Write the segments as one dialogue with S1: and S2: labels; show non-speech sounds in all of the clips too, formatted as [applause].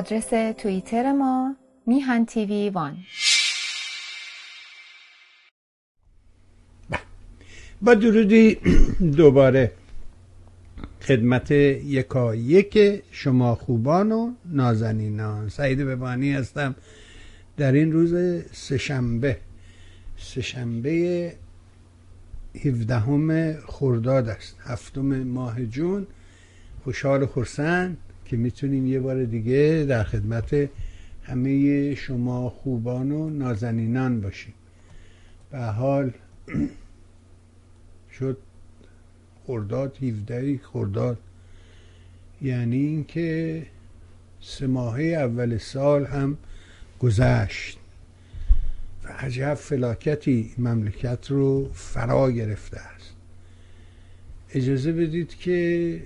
S1: آدرس توییتر ما میهن تیوی وان.
S2: با درودی دوباره خدمت یکا یک شما خوبان و نازنینان. سعید ببانی هستم. در این روز سهشنبه سهشنبه 17 خرداد است. هفتم ماه جون. خوشحال و خرسند. که می‌تونیم یه بار دیگه در خدمت همه شما خوبان و نازنینان باشیم. به حال [clears throat] شد خرداد 17 خرداد. یعنی اینکه سه ماهه اول سال هم گذشت و عجب فلاکتی مملکت رو فرا گرفته است. اجازه بدید که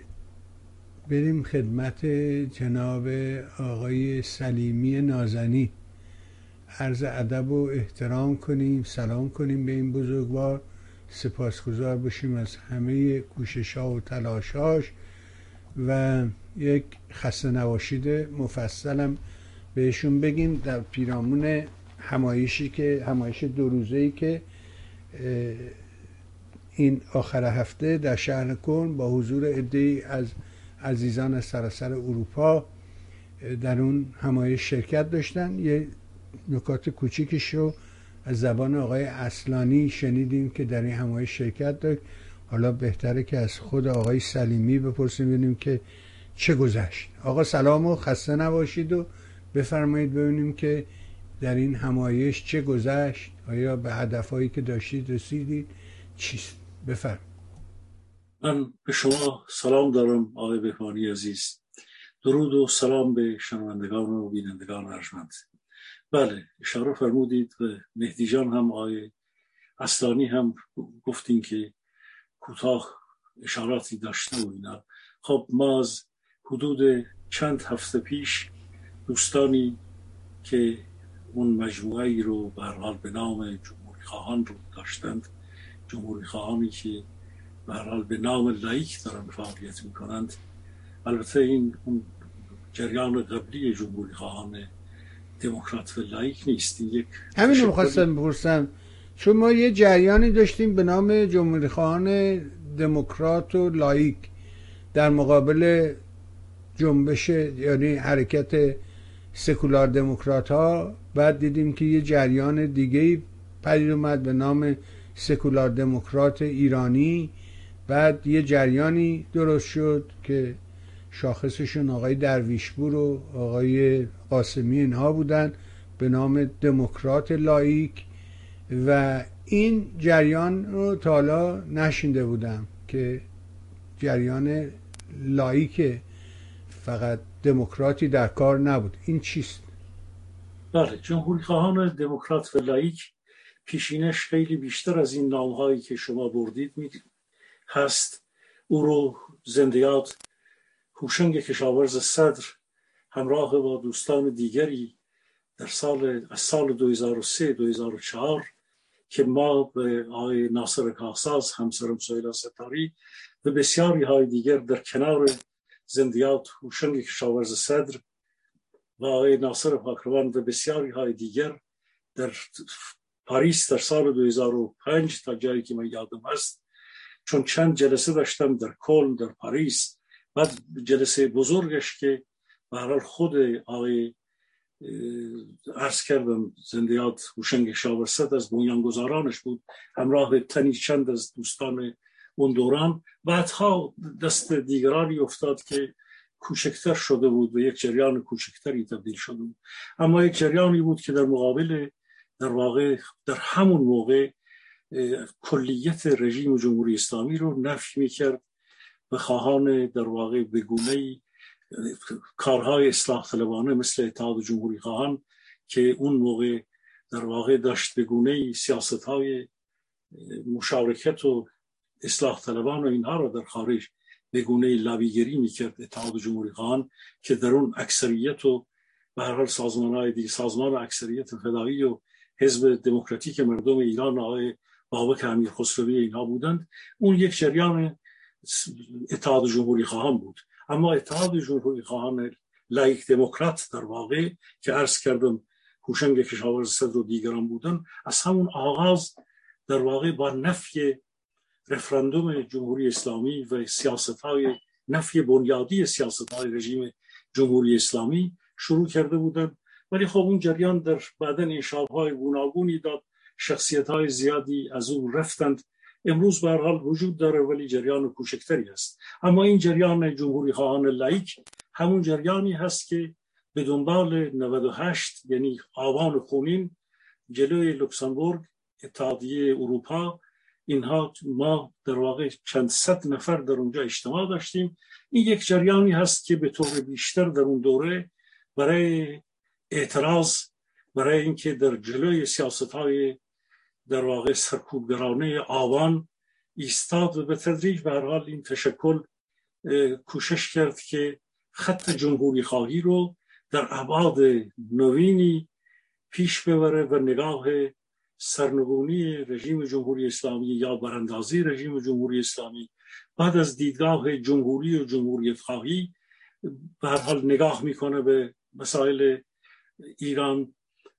S2: بریم خدمت جناب آقای سلیمی نازنی. عرض ادب و احترام کنیم سلام کنیم به این بزرگوار. سپاسگزار باشیم از همه کوشش و تلاشاش و یک خسته نواشید مفصلم بهشون بگیم در پیرامون همایشی که همایش دو روزه ای که این آخر هفته در شهر کن با حضور عده از عزیزان از سراسر اروپا در اون همایش شرکت داشتن. یه نکات کوچیکش رو از زبان آقای اصلانی شنیدیم که در این همایش شرکت داشت. حالا بهتره که از خود آقای سلیمی بپرسیم ببینیم که چه گذشت. آقا سلام و خسته نباشید و بفرمایید ببینیم که در این همایش چه گذشت. آیا به هدفهایی که داشتید رسیدید چیست؟ بفرم
S3: من به شما سلام دارم آقای بهمانی عزیز. درود و سلام به شنوندگان و بینندگان ارجمند. بله اشاره فرمودید و مهدی جان هم آقای اصلانی هم گفتیم که کوتاه اشاراتی داشته و اینا. خب ما از حدود چند هفته پیش دوستانی که اون مجموعه رو به به نام جمهوری خواهان رو داشتند جمهوری خواهانی که حال به نام لائیک دارن فعالیت می‌کنند. البته این اون جریان قبلی جمهوری خواهان دموکرات و لائیک نیست. یک
S2: همین رو می‌خواستم بپرسم. چون ما یه جریانی داشتیم به نام جمهوری خواهان دموکرات و لائیک در مقابل جنبش یعنی حرکت سکولار دموکرات ها بعد دیدیم که یه جریان دیگه پدید اومد به نام سکولار دموکرات ایرانی. بعد یه جریانی درست شد که شاخصشون آقای درویشپور و آقای قاسمی اینها بودن به نام دموکرات لایک و این جریان رو حالا نشینده بودم که جریان لایک فقط دموکراتی در کار نبود. این چیست؟
S3: بله جمهوری خواهان دموکرات و لایک پیشینش خیلی بیشتر از این نامهایی که شما بردید می هست. او رو زندیات هوشنگ کشاورز صدر همراه با دوستان دیگری در سال از سال 2003 2004 که ما به آقای ناصر کاساز همسرم سویلا ستاری و بسیاری های دیگر در کنار زندیات هوشنگ کشاورز صدر و آقای ناصر پاکروان و بسیاری های دیگر در پاریس در سال 2005 تا جایی که من یادم هست چون چند جلسه داشتم در کل در پاریس بعد جلسه بزرگش که به خود آقای ارز کردم زندیات هوشنگ شاورست از بنیانگذارانش بود. همراه تنی چند از دوستان اون دوران. بعدها دست دیگرانی افتاد که کوچکتر شده بود و یک جریان کوچکتری تبدیل شده بود. اما یک جریانی بود که در مقابل در واقع در همون موقع کلیت رژیم جمهوری اسلامی رو نفی می‌کرد به خواهان در واقع بگونه کارهای اصلاح طلبانه مثل اتحاد جمهوری خواهان که اون موقع در واقع داشت بگونه سیاست های مشارکت و اصلاح طلبان و اینها رو در خارج بگونه لابیگری می‌کرد اتحاد جمهوری خواهان که در اون اکثریت و به هر حال سازمان های دیگه سازمان اکثریت فدایی و حزب دموکراتیک مردم ایران آقای بابک امیر خسروی اینها بودند. اون یک جریان اتحاد جمهوری خواهان بود. اما اتحاد جمهوری خواهان لایک دموکرات در واقع که عرض کردم هوشنگ کشاورز صدر و دیگران بودن از همون آغاز در واقع با نفی رفراندوم جمهوری اسلامی و سیاست های نفی بنیادی سیاست های رژیم جمهوری اسلامی شروع کرده بودن ولی خب اون جریان در بعدا انشاب های گوناگونی داد. شخصیت های زیادی از اون رفتند. امروز به حال وجود داره ولی جریان کوچکتری است. اما این جریان جمهوری خواهان لایک همون جریانی هست که به دنبال 98 یعنی آوان خونین جلوی لوکسامبورگ اتحادیه اروپا. اینها ما در واقع چند صد نفر در اونجا اجتماع داشتیم. این یک جریانی هست که به طور بیشتر در اون دوره برای اعتراض برای اینکه در جلوی سیاست های در واقع سرکوبگرانه آوان ایستاد و به تدریج به حال این تشکل کوشش کرد که خط جمهوری خواهی رو در ابعاد نوینی پیش ببره و نگاه سرنگونی رژیم جمهوری اسلامی یا براندازی رژیم جمهوری اسلامی بعد از دیدگاه جمهوری و جمهوریت خواهی به حال نگاه می‌کنه به مسائل ایران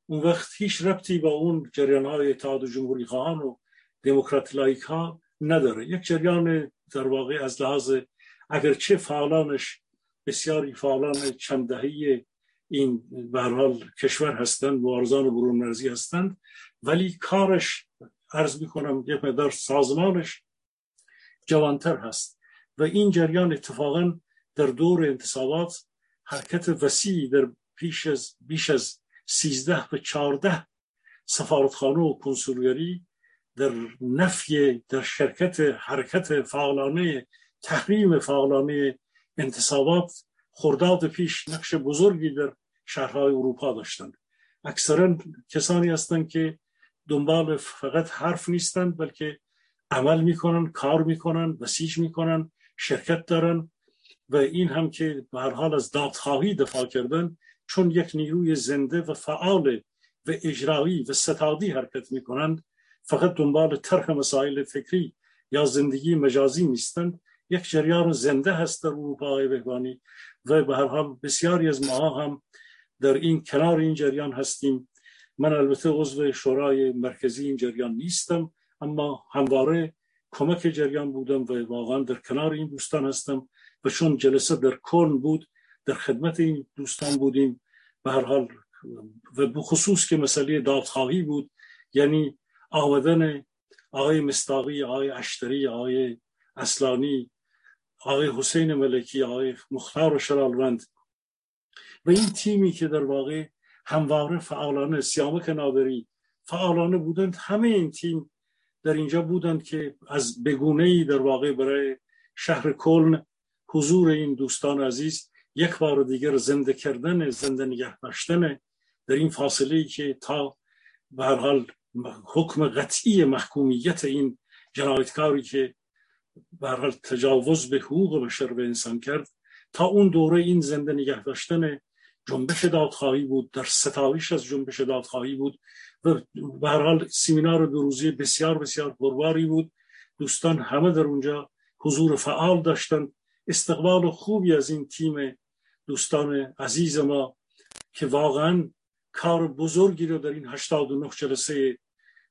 S3: اون وقت هیچ ربطی با اون جریان های اتحاد جمهوری خواهان و دموکرات لایک ها نداره. یک جریان در واقع از لحاظ اگرچه فعالانش بسیاری فعالان چند دهی این به حال کشور هستند مبارزان برون مرزی هستند ولی کارش عرض می‌کنم یک مقدار سازمانش جوانتر هست و این جریان اتفاقا در دور انتصابات حرکت وسیعی در پیش از بیش از سیزده و چارده سفارتخانه و کنسولگری در نفی در شرکت حرکت فعالانه تحریم فعالانه انتصابات خرداد پیش نقش بزرگی در شهرهای اروپا داشتند. اکثرا کسانی هستند که دنبال فقط حرف نیستند بلکه عمل می‌کنن کار می‌کنن بسیج می‌کنن شرکت دارن و این هم که به هر حال از دادخواهی دفاع کردن چون یک نیروی زنده و فعال و اجرایی و ستادی حرکت می‌کنند فقط دنبال طرح مسائل فکری یا زندگی مجازی نیستند. یک جریان زنده هست در اروپای بهبانی و به هر حال بسیاری از ما هم در این کنار این جریان هستیم. من البته عضو شورای مرکزی این جریان نیستم اما همواره کمک جریان بودم و واقعا در کنار این دوستان هستم و چون جلسه در کلن بود در خدمت این دوستان بودیم. به هر حال و بخصوص که مسئله دادخواهی بود یعنی آمدن آقای مستاقی آقای اشتری آقای اصلانی آقای حسین ملکی آقای مختار و شرالوند و این تیمی که در واقع همواره فعالانه سیامک نادری فعالانه بودند. همه این تیم در اینجا بودند که از بگونه ای در واقع برای شهر کلن حضور این دوستان عزیز یک بار دیگر زنده کردن زنده نگه داشتن در این فاصله ای که تا به هر حال حکم قطعی محکومیت این جنایتکاری که به حال تجاوز به حقوق بشر به انسان کرد تا اون دوره این زنده نگه داشتن جنبش دادخواهی بود در ستایش از جنبش دادخواهی بود و به هر حال سیمینار دو روزی بسیار بسیار پرباری بود. دوستان همه در اونجا حضور فعال داشتند. استقبال خوبی از این تیم دوستان عزیز ما که واقعا کار بزرگی رو در این 89 جلسه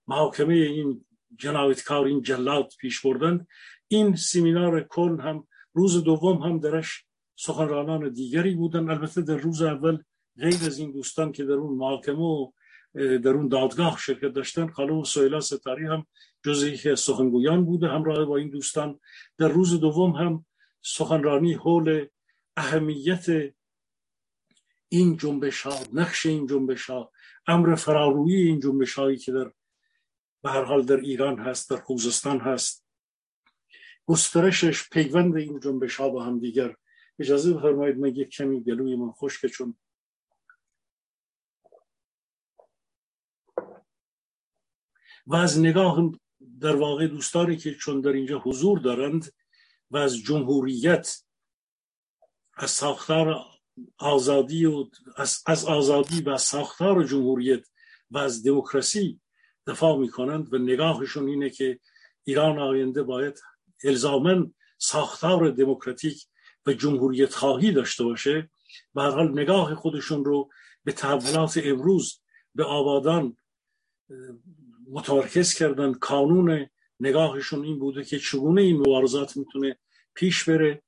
S3: محاکمه این جنایتکار این جلاد پیش بردند این سیمینار کل هم روز دوم هم درش سخنرانان دیگری بودن. البته در روز اول غیر از این دوستان که در اون محاکمه و در اون دادگاه شرکت داشتن خانم سویلا ستاری هم جزئی که سخنگویان بوده همراه با این دوستان. در روز دوم هم سخنرانی حول اهمیت این جنبش ها نقش این جنبش ها امر فراروی این جنبش هایی که در به هر حال در ایران هست در خوزستان هست. گسترشش پیوند این جنبش ها با هم دیگر. اجازه بفرمایید من یک کمی گلوی من خشکه چون و از نگاه در واقع دوستانی که چون در اینجا حضور دارند و از جمهوریت از ساختار آزادی و از, از آزادی و ساختار جمهوریت و از دموکراسی دفاع می‌کنند و نگاهشون اینه که ایران آینده باید الزامن ساختار دموکراتیک و جمهوریت خواهی داشته باشه. به حال نگاه خودشون رو به تحولات امروز به آبادان متمرکز کردن. کانون نگاهشون این بوده که چگونه این مبارزات می‌تونه پیش بره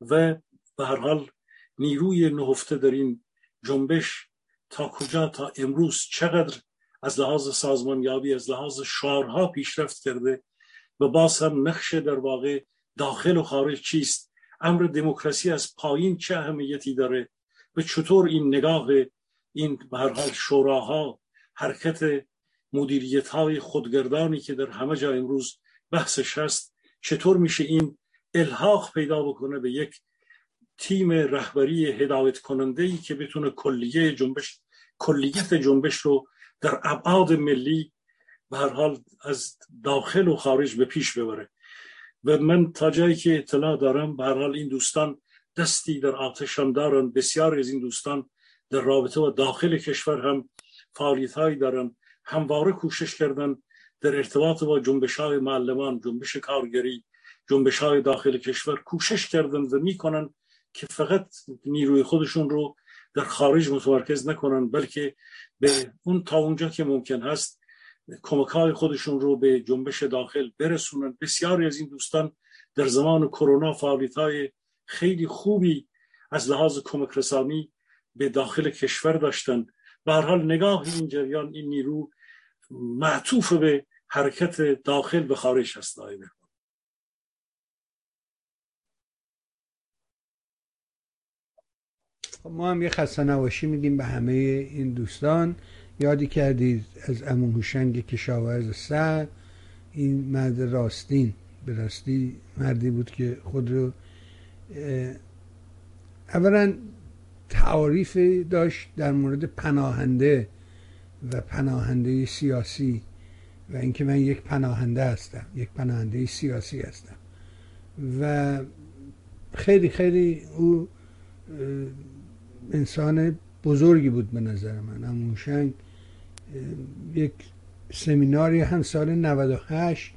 S3: و به هر حال نیروی نهفته در این جنبش تا کجا تا امروز چقدر از لحاظ سازمانیابی از لحاظ شعارها پیشرفت کرده و باز هم نقش در واقع داخل و خارج چیست؟ امر دموکراسی از پایین چه اهمیتی داره؟ و چطور این نگاه این به هر حال شوراها حرکت مدیریت های خودگردانی که در همه جا امروز بحثش هست چطور میشه این الحاق پیدا بکنه به یک تیم رهبری هدایت کننده ای که بتونه کلیه جنبش کلیت جنبش رو در ابعاد ملی به هر حال از داخل و خارج به پیش ببره. و من تا جایی که اطلاع دارم به هر حال این دوستان دستی در آتشان دارن. بسیار از این دوستان در رابطه و داخل کشور هم فعالیت هایی دارن همواره کوشش کردن در ارتباط با جنبش های معلمان جنبش کارگری جنبش های داخل کشور کوشش کردن و می‌کنن که فقط نیروی خودشون رو در خارج متمرکز نکنن بلکه به اون تا اونجا که ممکن هست کمک های خودشون رو به جنبش داخل برسونن. بسیاری از این دوستان در زمان کرونا فعالیت های خیلی خوبی از لحاظ کمک رسانی به داخل کشور داشتن. به هر حال نگاه این جریان این نیرو معطوف به حرکت داخل به خارج هست دائما.
S2: خب ما هم یه خسته نواشی میدیم به همه این دوستان. یادی کردید از امون هوشنگ کشاورز سر این مرد راستین. به راستی مردی بود که خود رو اولا تعاریف داشت در مورد پناهنده و پناهنده سیاسی و اینکه من یک پناهنده هستم یک پناهنده سیاسی هستم. و خیلی خیلی او انسان بزرگی بود به نظر من. اموشنگ یک سمیناری هم سال 98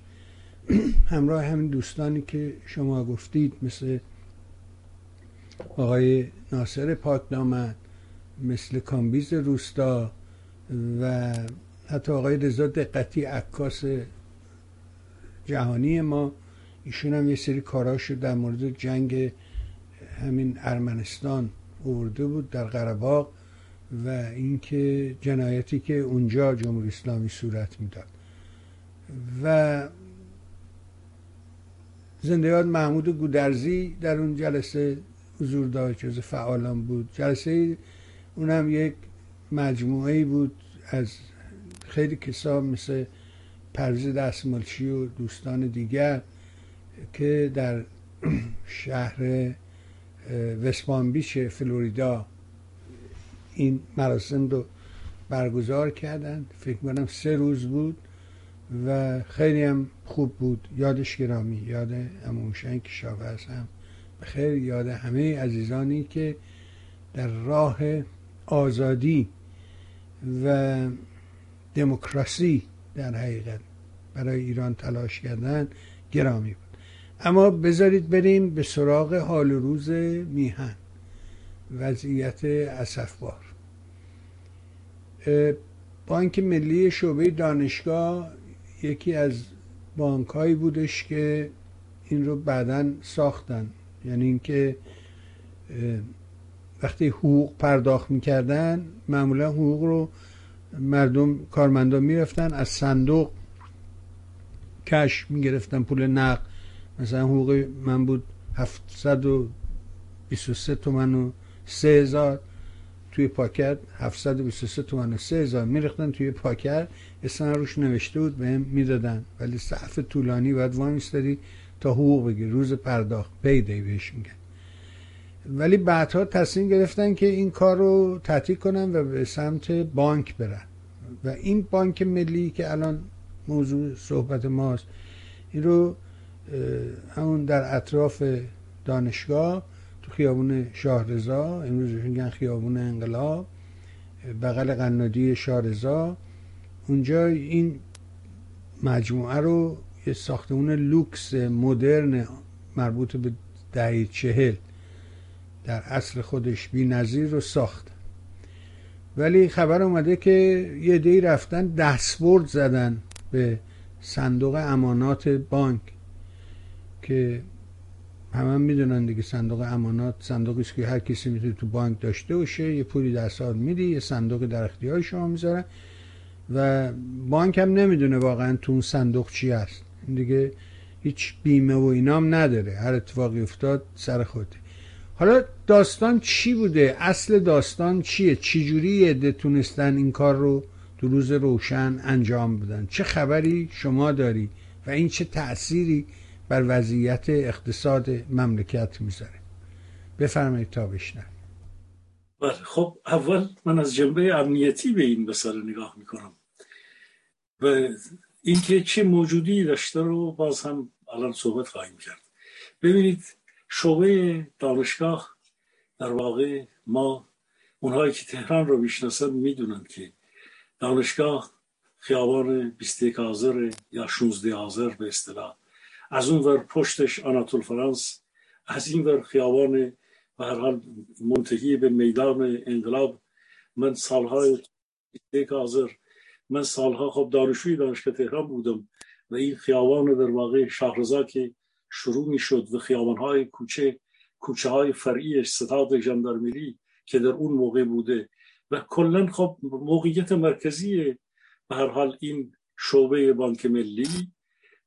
S2: همراه همین دوستانی که شما گفتید مثل آقای ناصر پاکدامن مثل کامبیز روستا و حتی آقای رضا دقتی عکاس جهانی ما. ایشون هم یه سری کاراشو در مورد جنگ همین ارمنستان ارده بود در قرباق و اینکه جنایتی که اونجا جمهوری اسلامی صورت می‌داد. و زنده محمود گودرزی در اون جلسه حضور داشت جز فعالان بود. جلسه اونم یک مجموعه بود از خیلی کسا مثل پرویز دستمالچی و دوستان دیگر که در [clears throat] شهر وسپان فلوریدا این مراسم رو برگزار کردن. فکر کنم سه روز بود و خیلی هم خوب بود. یادش گرامی یاد اموشن کشاورز هم خیلی یاد همه عزیزانی که در راه آزادی و دموکراسی در حقیقت برای ایران تلاش کردن گرامی بود. اما بذارید بریم به سراغ حال روز میهن وضعیت اسفبار. بانک ملی شعبه دانشگاه یکی از بانک هایی بودش که این رو بعدا ساختن. یعنی اینکه وقتی حقوق پرداخت می‌کردن معمولا حقوق رو مردم کارمندان می‌رفتن از صندوق کش می‌گرفتن پول نقد. مثلا حقوق من بود 723 تومن و 3000 توی پاکت 723 تومن و 3000 میرختن توی پاکت اسم روش نوشته بود بهم می‌دادن. ولی صحف طولانی باید وامیستادی تا حقوق بگیر روز پرداخت پیدی بهش میگن. ولی بعدها تصمیم گرفتن که این کار رو تعطیل کنن و به سمت بانک برن. و این بانک ملی که الان موضوع صحبت ماست این رو همون در اطراف دانشگاه تو خیابون شاهرزا امروز میگن خیابون انقلاب بغل قنادی شاهرزا اونجا این مجموعه رو یه ساختمون لوکس مدرن مربوط به دهه چهل در اصل خودش بی نظیر رو ساخت. ولی خبر اومده که یه دی رفتن دستبرد زدن به صندوق امانات بانک. که همه هم می‌دونن دیگه صندوق امانات صندوقی که هر کسی می‌تونه تو بانک داشته باشه یه پولی در سال میدی یه صندوق در اختیار شما می‌ذارن و بانک هم نمی‌دونه واقعا تو اون صندوق چی هست. این دیگه هیچ بیمه و اینام نداره. هر اتفاقی افتاد سر خوده حالا داستان چی بوده؟ اصل داستان چیه؟ چجوری عده تونستن این کار رو تو روز روشن انجام بدن؟ چه خبری شما داری و این چه تأثیری بر وضعیت اقتصاد مملکت می‌ذاره. بفرمایید تا بشنم
S3: بله خب اول من از جنبه امنیتی به این مسئله نگاه می‌کنم. و اینکه چه موجودی داشته رو باز هم الان صحبت خواهیم کرد. ببینید شعبه دانشگاه در واقع ما اونهایی که تهران رو می‌شناسن می‌دونن که دانشگاه خیابان 21 آذر یا 16 آذر به اصطلاح از اون ور پشتش آناتول فرانس از این ور خیابان و هر حال منتهی به میدان انقلاب. من سالهای 21 آذر من سالها خب دانشوی دانشگاه تهران بودم و این خیابان در واقع شهرزا که شروع می شد و خیابان های کوچه کوچه های فرعیش ستاد ژاندارمری که در اون موقع بوده و کلا خب موقعیت مرکزی به هر حال این شعبه بانک ملی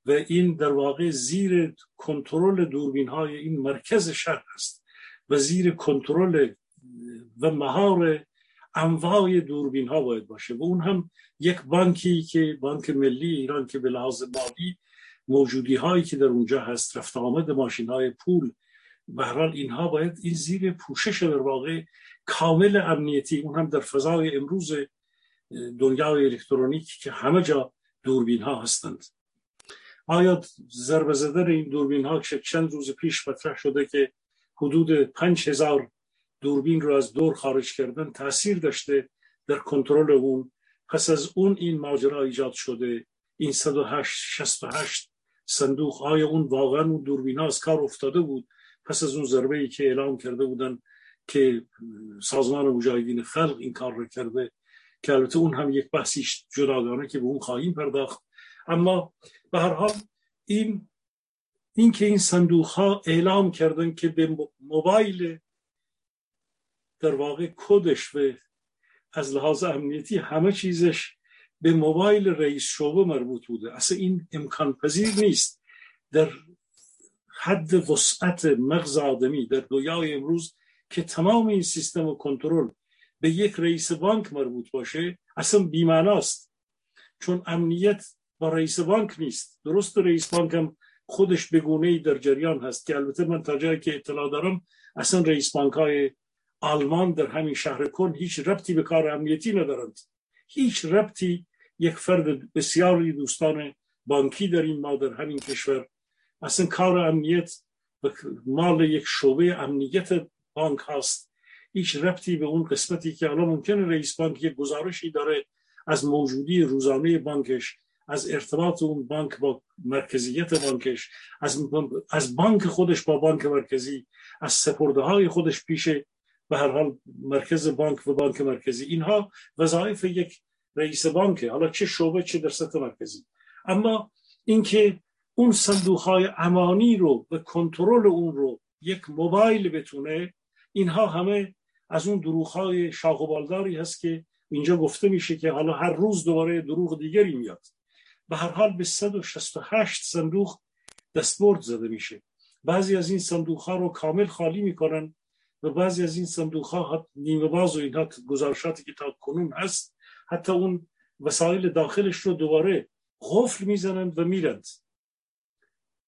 S3: و این در واقع زیر کنترل دوربین های این مرکز شهر است و زیر کنترل و مهار انواع دوربین ها باید باشه و اون هم یک بانکی که بانک ملی ایران که به لحاظ مالی موجودی هایی که در اونجا هست رفت آمد ماشین های پول به حال اینها باید این زیر پوشش در واقع کامل امنیتی اون هم در فضای امروز دنیای الکترونیک که همه جا دوربین ها هستند. آیا ضربه زدن این دوربین ها که چند روز پیش مطرح شده که حدود پنج هزار دوربین رو از دور خارج کردن تاثیر داشته در کنترل اون پس از اون این ماجرا ایجاد شده؟ این 108 68 صندوق آیا اون واقعا اون دوربین ها از کار افتاده بود؟ پس از اون ضربه ای که اعلام کرده بودن که سازمان مجاهدین خلق این کار رو کرده که البته اون هم یک بحثی جداگانه که به اون خواهیم پرداخت. اما به هر حال این این که این صندوق ها اعلام کردن که به موبایل در واقع کدش و از لحاظ امنیتی همه چیزش به موبایل رئیس شعبه مربوط بوده. اصلا این امکان پذیر نیست. در حد وسعت مغز آدمی در دنیای امروز که تمام این سیستم و کنترل به یک رئیس بانک مربوط باشه اصلا بیماناست چون امنیت با رئیس بانک نیست. درست رئیس بانک هم خودش بگونه ای در جریان هست که البته من تا جایی که اطلاع دارم اصلا رئیس بانک های آلمان در همین شهر کن هیچ ربطی به کار امنیتی ندارند. هیچ ربطی یک فرد بسیاری دوستان بانکی این ما در همین کشور. اصلا کار امنیت مال یک شعبه امنیت بانک هست هیچ ربطی به اون قسمتی که الان ممکنه رئیس بانک یک گزارشی داره از موجودی روزانه بانکش از ارتباط اون بانک با مرکزیت بانکش از, از بانک خودش با بانک مرکزی از سپرده های خودش پیش به هر حال مرکز بانک و بانک مرکزی. اینها وظایف یک رئیس بانکه. حالا چه شعبه چه در سطح مرکزی. اما اینکه اون صندوق های امانی رو و کنترل اون رو یک موبایل بتونه اینها همه از اون دروغ های شاخ و بالداری هست که اینجا گفته میشه که حالا هر روز دوباره دروغ دیگری میاد. به هر حال به 168 صندوق دستبرد زده میشه. بعضی از این صندوق ها رو کامل خالی می‌کنن و بعضی از این صندوق ها نیمه باز و اینها گزارشاتی که تا کنون هست حتی اون وسایل داخلش رو دوباره غفل می‌زنند و میرند.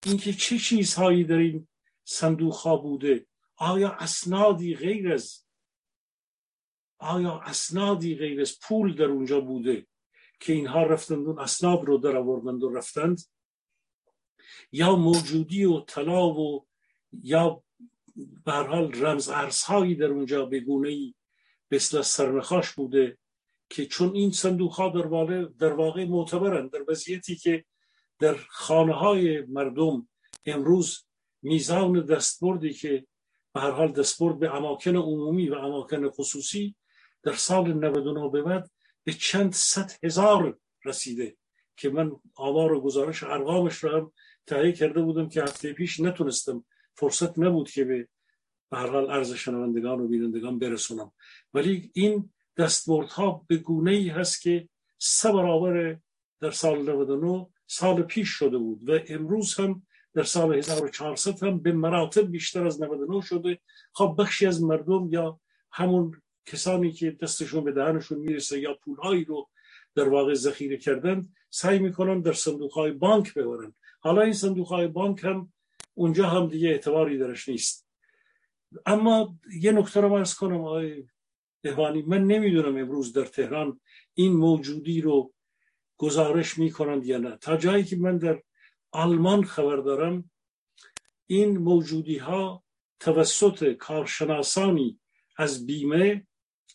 S3: اینکه چه چیزهایی در این صندوق ها بوده؟ آیا اسنادی غیر از آیا اسنادی غیر از پول در اونجا بوده؟ که اینها رفتند اون اسناد رو در آوردند و رفتند. یا موجودی و طلا و یا به حال رمز ارزهایی در اونجا به گونه ای سرنخاش بوده که چون این صندوق ها در واقع, در واقع معتبرند در وضعیتی که در خانه های مردم امروز میزان دستبردی که به هر حال دستبرد به اماکن عمومی و اماکن خصوصی در سال 99 به بعد به چند صد هزار رسیده که من آمار و گزارش ارقامش رو هم تهیه کرده بودم که هفته پیش نتونستم فرصت نبود که به به هر حال عرض شنوندگان و بینندگان برسونم. ولی این دستبردها به گونه ای هست که سه برابر در سال 99 سال پیش شده بود و امروز هم در سال 1400 هم به مراتب بیشتر از 99 شده. خب بخشی از مردم یا همون کسانی که دستشون به دهنشون می‌رسه یا پولهایی رو در واقع ذخیره کردن سعی می‌کنن در صندوق های بانک ببرن. حالا این صندوق های بانک هم اونجا هم دیگه اعتباری درش نیست. اما یه نکته رو ارز کنم آقای دهوانی من نمی‌دونم امروز در تهران این موجودی رو گزارش می‌کنند یا نه. تا جایی که من در آلمان خبر دارم این موجودی ها توسط کارشناسانی از بیمه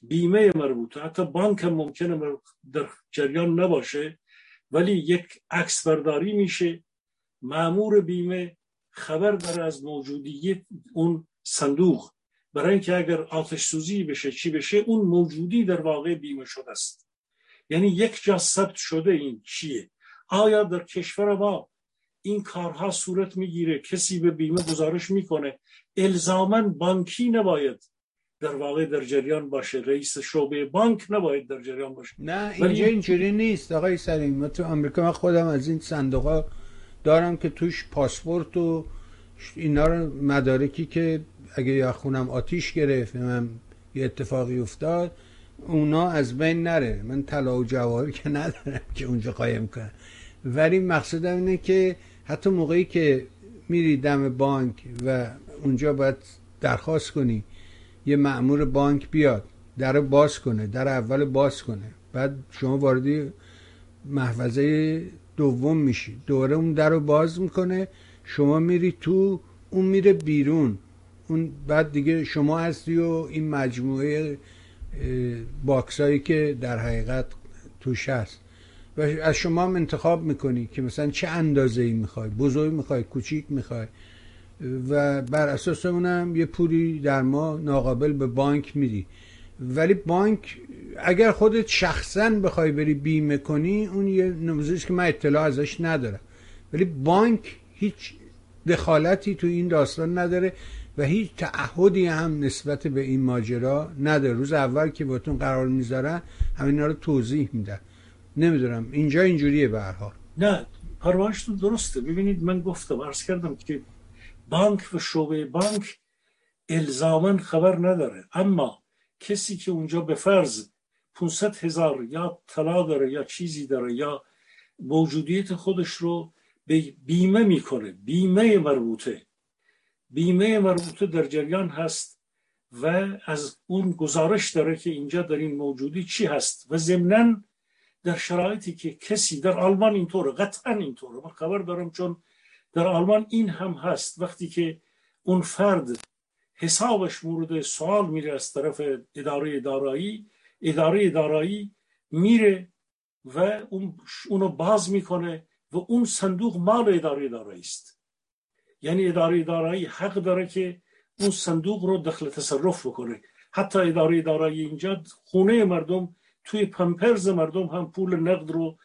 S3: بیمه مربوطه حتی بانک هم ممکنه در جریان نباشه ولی یک عکس برداری میشه. معمور بیمه خبر داره از موجودیت اون صندوق. برای اینکه اگر آتش سوزی بشه چی بشه؟ اون موجودی در واقع بیمه شده است. یعنی یک جا ثبت شده این چیه؟ آیا در کشور ما این کارها صورت می‌گیره؟ کسی به بیمه گزارش می‌کنه؟ الزاما بانکی نباید در واقع در جریان باشه. رئیس شعبه بانک نباید در جریان باشه.
S2: نه اینجا اینجوری نیست. آقای سلیم ما تو آمریکا من خودم از این صندوق ها دارم که توش پاسپورت و اینا رو مدارکی که اگه یا خونم آتیش گرفت من یه اتفاقی افتاد اونا از بین نره. من طلا و جواهر که ندارم که اونجا قایم کنم. ولی مقصدم اینه که حتی موقعی که میری دم بانک و اونجا باید درخواست کنی یه معمور بانک بیاد در باز کنه در اول باز کنه. بعد شما واردی محفظه دوم میشی. دوره اون در رو باز می‌کنه شما میری تو اون میره بیرون. اون بعد دیگه شما هستی و این مجموعه باکسایی که در حقیقت توش هست. و از شما هم انتخاب می‌کنی که مثلا چه اندازه ای می‌خوای؟ بزرگ می‌خوای؟ کوچیک می‌خوای؟ و بر اساس اونم یه پولی در ما ناقابل به بانک میدی. ولی بانک اگر خودت شخصا بخوای بری بیمه کنی اون یه نموزش که من اطلاع ازش ندارم. ولی بانک هیچ دخالتی تو این داستان نداره و هیچ تعهدی هم نسبت به این ماجرا نداره. روز اول که باتون قرار می‌ذارن همینا رو توضیح میدن نمی‌دونم اینجا اینجوریه به هر حال.
S3: نه پروانشتون درسته. ببینید من گفتم عرض کردم که بانک و شعبه بانک الزاما خبر نداره. اما کسی که اونجا به فرض 500 هزار یا طلا داره یا چیزی داره یا موجودیت خودش رو به بیمه می‌کنه بیمه مربوطه. بیمه مربوطه در جریان هست و از اون گزارش داره که اینجا در این موجودی چی هست و ضمنا در شرایطی که کسی در آلمان اینطوره قطعا اینطوره. من خبر دارم چون در آلمان این هم هست. وقتی که اون فرد حسابش مورد سوال میره از طرف اداره دارایی اداره دارایی میره و اون اونو باز می‌کنه و اون صندوق مال اداره دارایی است. یعنی اداره دارایی حق داره که اون صندوق رو دخل تصرف بکنه. حتی اداره دارایی اینجا خونه مردم توی پمپرز مردم هم پول نقد رو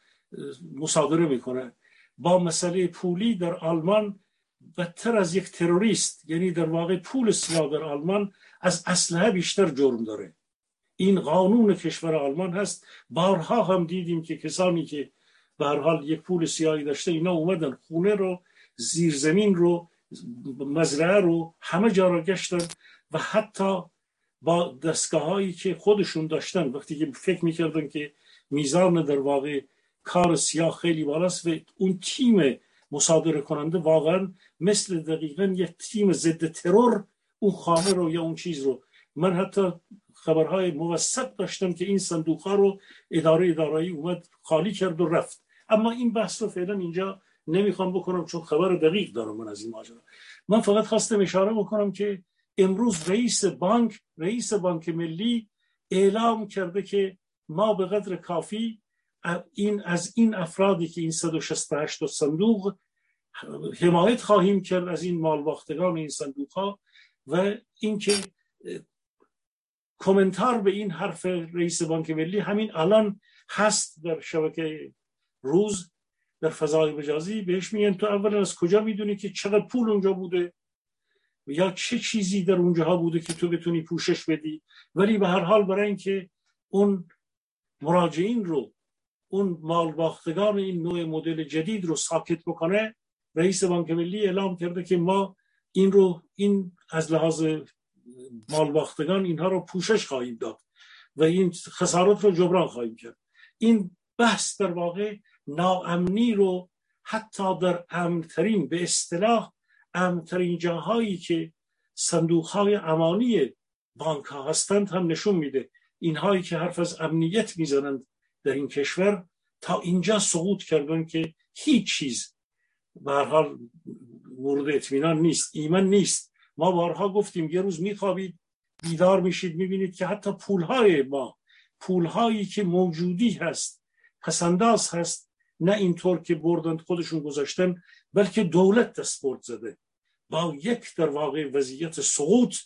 S3: مصادره می‌کنه. با مسئله پولی در آلمان بدتر از یک تروریست یعنی در واقع پول سیاه در آلمان از اسلحه بیشتر جرم داره. این قانون کشور آلمان هست. بارها هم دیدیم که کسانی که به هر حال یک پول سیاهی داشته اینا اومدن خونه رو زیرزمین رو مزرعه رو همه جا را گشتن و حتی با دستگاه هایی که خودشون داشتن وقتی که فکر می‌کردن که میزان در واقع کار سیاه خیلی بالاست و اون تیم مصادره کننده واقعا مثل دقیقا یک تیم ضد ترور اون خانه رو یا اون چیز رو. من حتی خبرهای موثق داشتم که این صندوق ها رو اداره ادارایی اومد خالی کرد و رفت. اما این بحث رو فعلا اینجا نمی‌خوام بکنم چون خبر دقیق دارم من از این ماجرا. من فقط خواستم اشاره بکنم که امروز رئیس بانک رئیس بانک ملی اعلام کرده که ما به قدر کافی این از این افرادی که این 168 صندوق حمایت خواهیم کرد از این مالباختگان این صندوق ها و اینکه کامنتار به این حرف رئیس بانک ملی همین الان هست در شبکه روز در فضای مجازی بهش میگن تو اولا از کجا می‌دونی که چقدر پول اونجا بوده؟ یا چه چیزی در اونجاها بوده که تو بتونی پوشش بدی؟ ولی به هر حال برای اینکه اون مراجعین رو اون مال باختگان این نوع مدل جدید رو ساکت بکنه رئیس بانک ملی اعلام کرده که ما این رو این از لحاظ مال باختگان اینها رو پوشش خواهیم داد و این خسارات رو جبران خواهیم کرد. این بحث در واقع ناامنی رو حتی در امنترین به اصطلاح امنترین جاهایی که صندوق های امانی بانک ها هستند هم نشون میده. اینهایی که حرف از امنیت می‌زنند در این کشور تا اینجا سقوط کردن که هیچ چیز به حال مورد اطمینان نیست ایمن نیست. ما بارها گفتیم یه روز میخوابید بیدار میشید می‌بینید که حتی پولهای ما پولهایی که موجودی هست پسنداز هست نه اینطور که بردند خودشون گذاشتن بلکه دولت دست برد زده. با یک در واقع وضعیت سقوط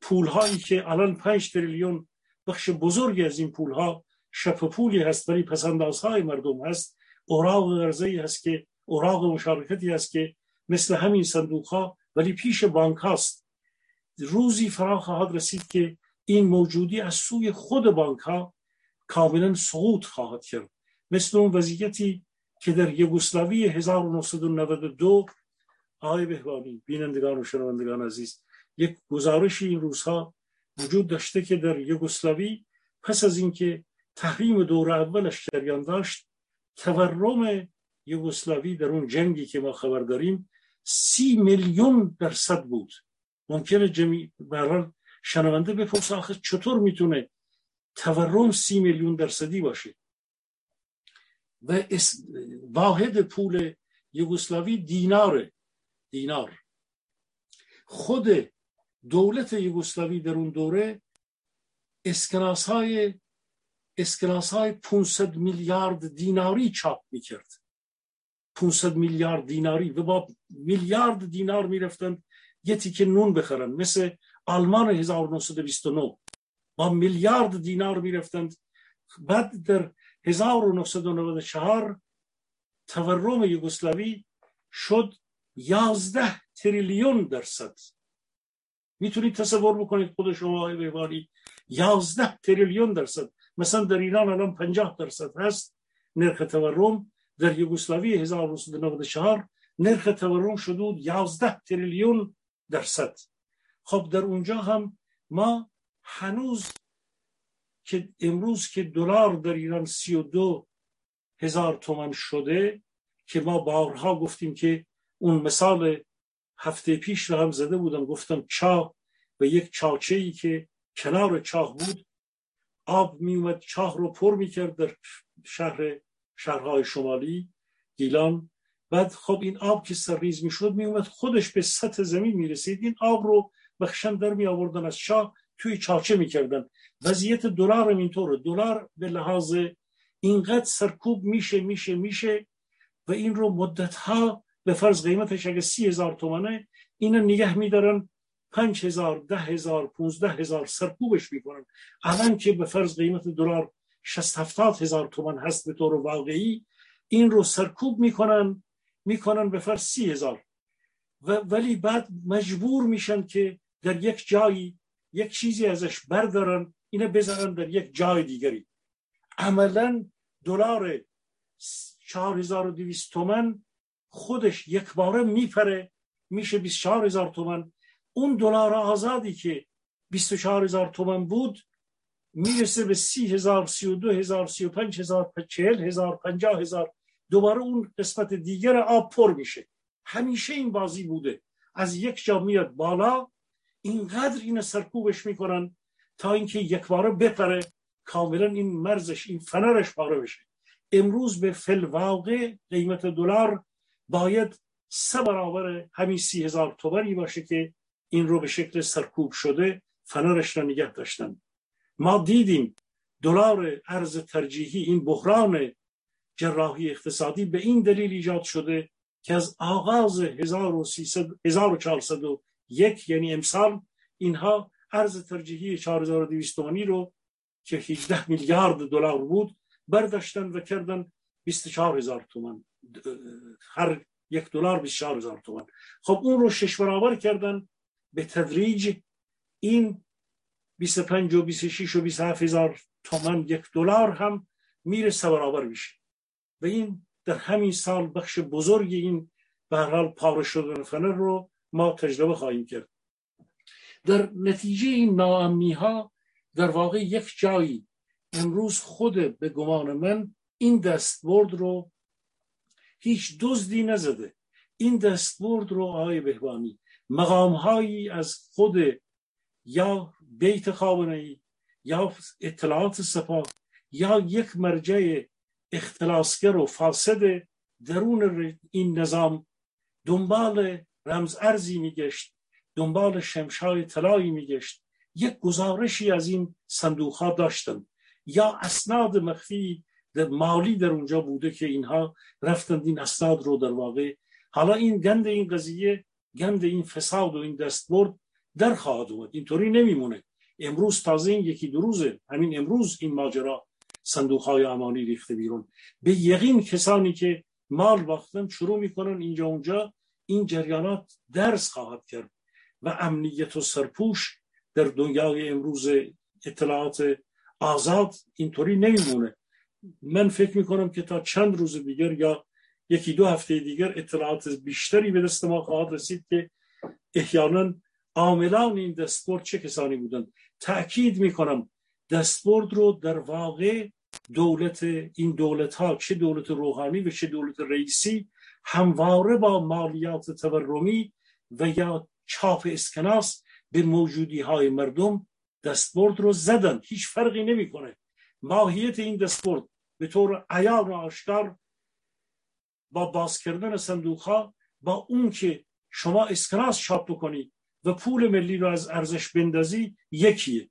S3: پولهایی که الان پنج تریلیون بخش بزرگی از این پولها شپ پولی هست ولی پسندازهای مردم هست. اوراق غرزه هست که اوراق مشارکتی هست که مثل همین صندوق ها ولی پیش بانک هاست. روزی فرا خواهد رسید که این موجودی از سوی خود بانک ها کاملا سقوط خواهد کرد. مثل اون وضعیتی که در یوگسلاوی 1992 آقای بهبانی بینندگان و شنوندگان عزیز یک گزارشی این روزها وجود داشته که در یوگسلاوی پس از اینکه تحریم دور اولش جریان داشت تورم یوگسلاوی در اون جنگی که ما خبر داریم سی میلیون درصد بود. ممکنه جمعی برحال شنونده بپرسه آخه چطور می‌تونه تورم سی میلیون درصدی باشه؟ و واحد پول یوگسلاوی دیناره دینار. خود دولت یوگسلاوی در اون دوره اسکناس های اسکناس های 500 میلیارد دیناری چاپ می‌کرد. 500 میلیارد دیناری. و با میلیارد دینار می‌رفتن یه تیکه نون بخرن. مثل آلمان 1929 با میلیارد دینار می‌رفتند. بعد در 1994 تورم یوگسلاوی شد 11 تریلیون درصد. می‌تونید تصور بکنید خود شما آقای بهبانی 11 تریلیون درصد. مثلا در ایران الان 50 درصد هست نرخ تورم. در یوگسلاوی 1994 نرخ تورم شد 11 تریلیون درصد. خب در اونجا هم ما هنوز که امروز که دلار در ایران 32 هزار تومن شده که ما بارها گفتیم که اون مثال هفته پیش رو هم زده بودم. گفتم چاه و یک چاچه ای که کنار چاه بود آب می اومد چاه رو پر می کرد در شهر شهرهای شمالی گیلان. بعد خب این آب که سرریز می شد می اومد خودش به سطح زمین می رسید این آب رو بخشن در می آوردن از چاه توی چاچه می کردن وضعیت دلار هم اینطوره. دلار به لحاظ اینقدر سرکوب میشه میشه میشه و این رو مدت ها به فرض قیمتش اگه سی هزار تومنه اینو نگه میدارن پنج هزار ده هزار پونزده هزار سرکوبش می‌کنن. الان که به فرض قیمت دلار شست هفتاد هزار تومن هست به طور واقعی این رو سرکوب می‌کنن می‌کنن به فرض سی هزار. و ولی بعد مجبور میشن که در یک جایی یک چیزی ازش بردارن اینه بذارن در یک جای دیگری. عملا دلار 4200 تومن خودش یک باره میپره میشه 24000 تومن اون دلار آزادی که 24000 تومن بود می‌رسه به 30000 32000 35000 40000 50000 دوباره اون قسمت دیگر آب پر میشه. همیشه این بازی بوده. از یک جا میاد بالا اینقدر این سرکوبش می‌کنن تا اینکه یک باره بپره. کاملا این مرزش این فنرش پاره بشه. امروز به فلواقع قیمت دلار باید سه برابر همین سی هزار تومنی باشه که این رو به شکل سرکوب شده فنرش را نگه داشتن ما دیدیم دلار ارز ترجیحی این بحران جراحی اقتصادی به این دلیل ایجاد شده که از آغاز 1400 یک یعنی امسال اینها ارز ترجیحی 4200 تومانی رو که 18 میلیارد دلار بود برداشتن و کردن 24 هزار تومان. هر یک دلار 24 هزار تومان. خب اون رو شش برابر کردن به تدریج این 25 و 26 و 27 هزار تومان یک دلار هم میره سه برابر میشه. و این در همین سال بخش بزرگی این به هر حال پاره شدن فنر رو ما تجربه خواهیم کرد. در نتیجه این ناامنی ها در واقع یک جایی امروز خود به گمان من این دستبرد رو هیچ دزدی نزده. این دستبرد رو آقای بهبانی مقام هایی از خود یا بیت خامنه یا اطلاعات سپاه یا یک مرجع اختلاسگر و فاسد درون این نظام دنبال رمز ارزی میگشت دنبال شمشای طلایی میگشت. یک گزارشی از این صندوق ها داشتن یا اسناد مخفی در مالی در اونجا بوده که اینها رفتند این اسناد رو در واقع. حالا این گند این قضیه گند این فساد و این دستبرد در خواهد اومد. اینطوری نمیمونه. امروز تازه این یکی دو روزه. همین امروز این ماجرا صندوق های امانی ریخته بیرون. به یقین کسانی که مال باختن شروع می‌کنن اینجا اونجا این جریانات درس خواهد کرد و امنیت و سرپوش در دنیای امروز اطلاعات آزاد اینطوری نمیمونه. من فکر می‌کنم که تا چند روز دیگر یا یکی دو هفته دیگر اطلاعات بیشتری به دست ما خواهد رسید که احیانا عاملان این دستبرد چه کسانی بودند. تأکید می‌کنم دستبرد رو در واقع دولت این دولت ها چه دولت روحانی و چه دولت رئیسی همواره با مالیات تورمی و یا چاپ اسکناس به موجودی های مردم دستبرد رو زدن. هیچ فرقی نمی‌کنه. ماهیت این دستبرد به طور عیان و آشکار با باز کردن صندوق ها با اون که شما اسکناس چاپ بکنی و پول ملی رو از ارزش بندازی یکیه.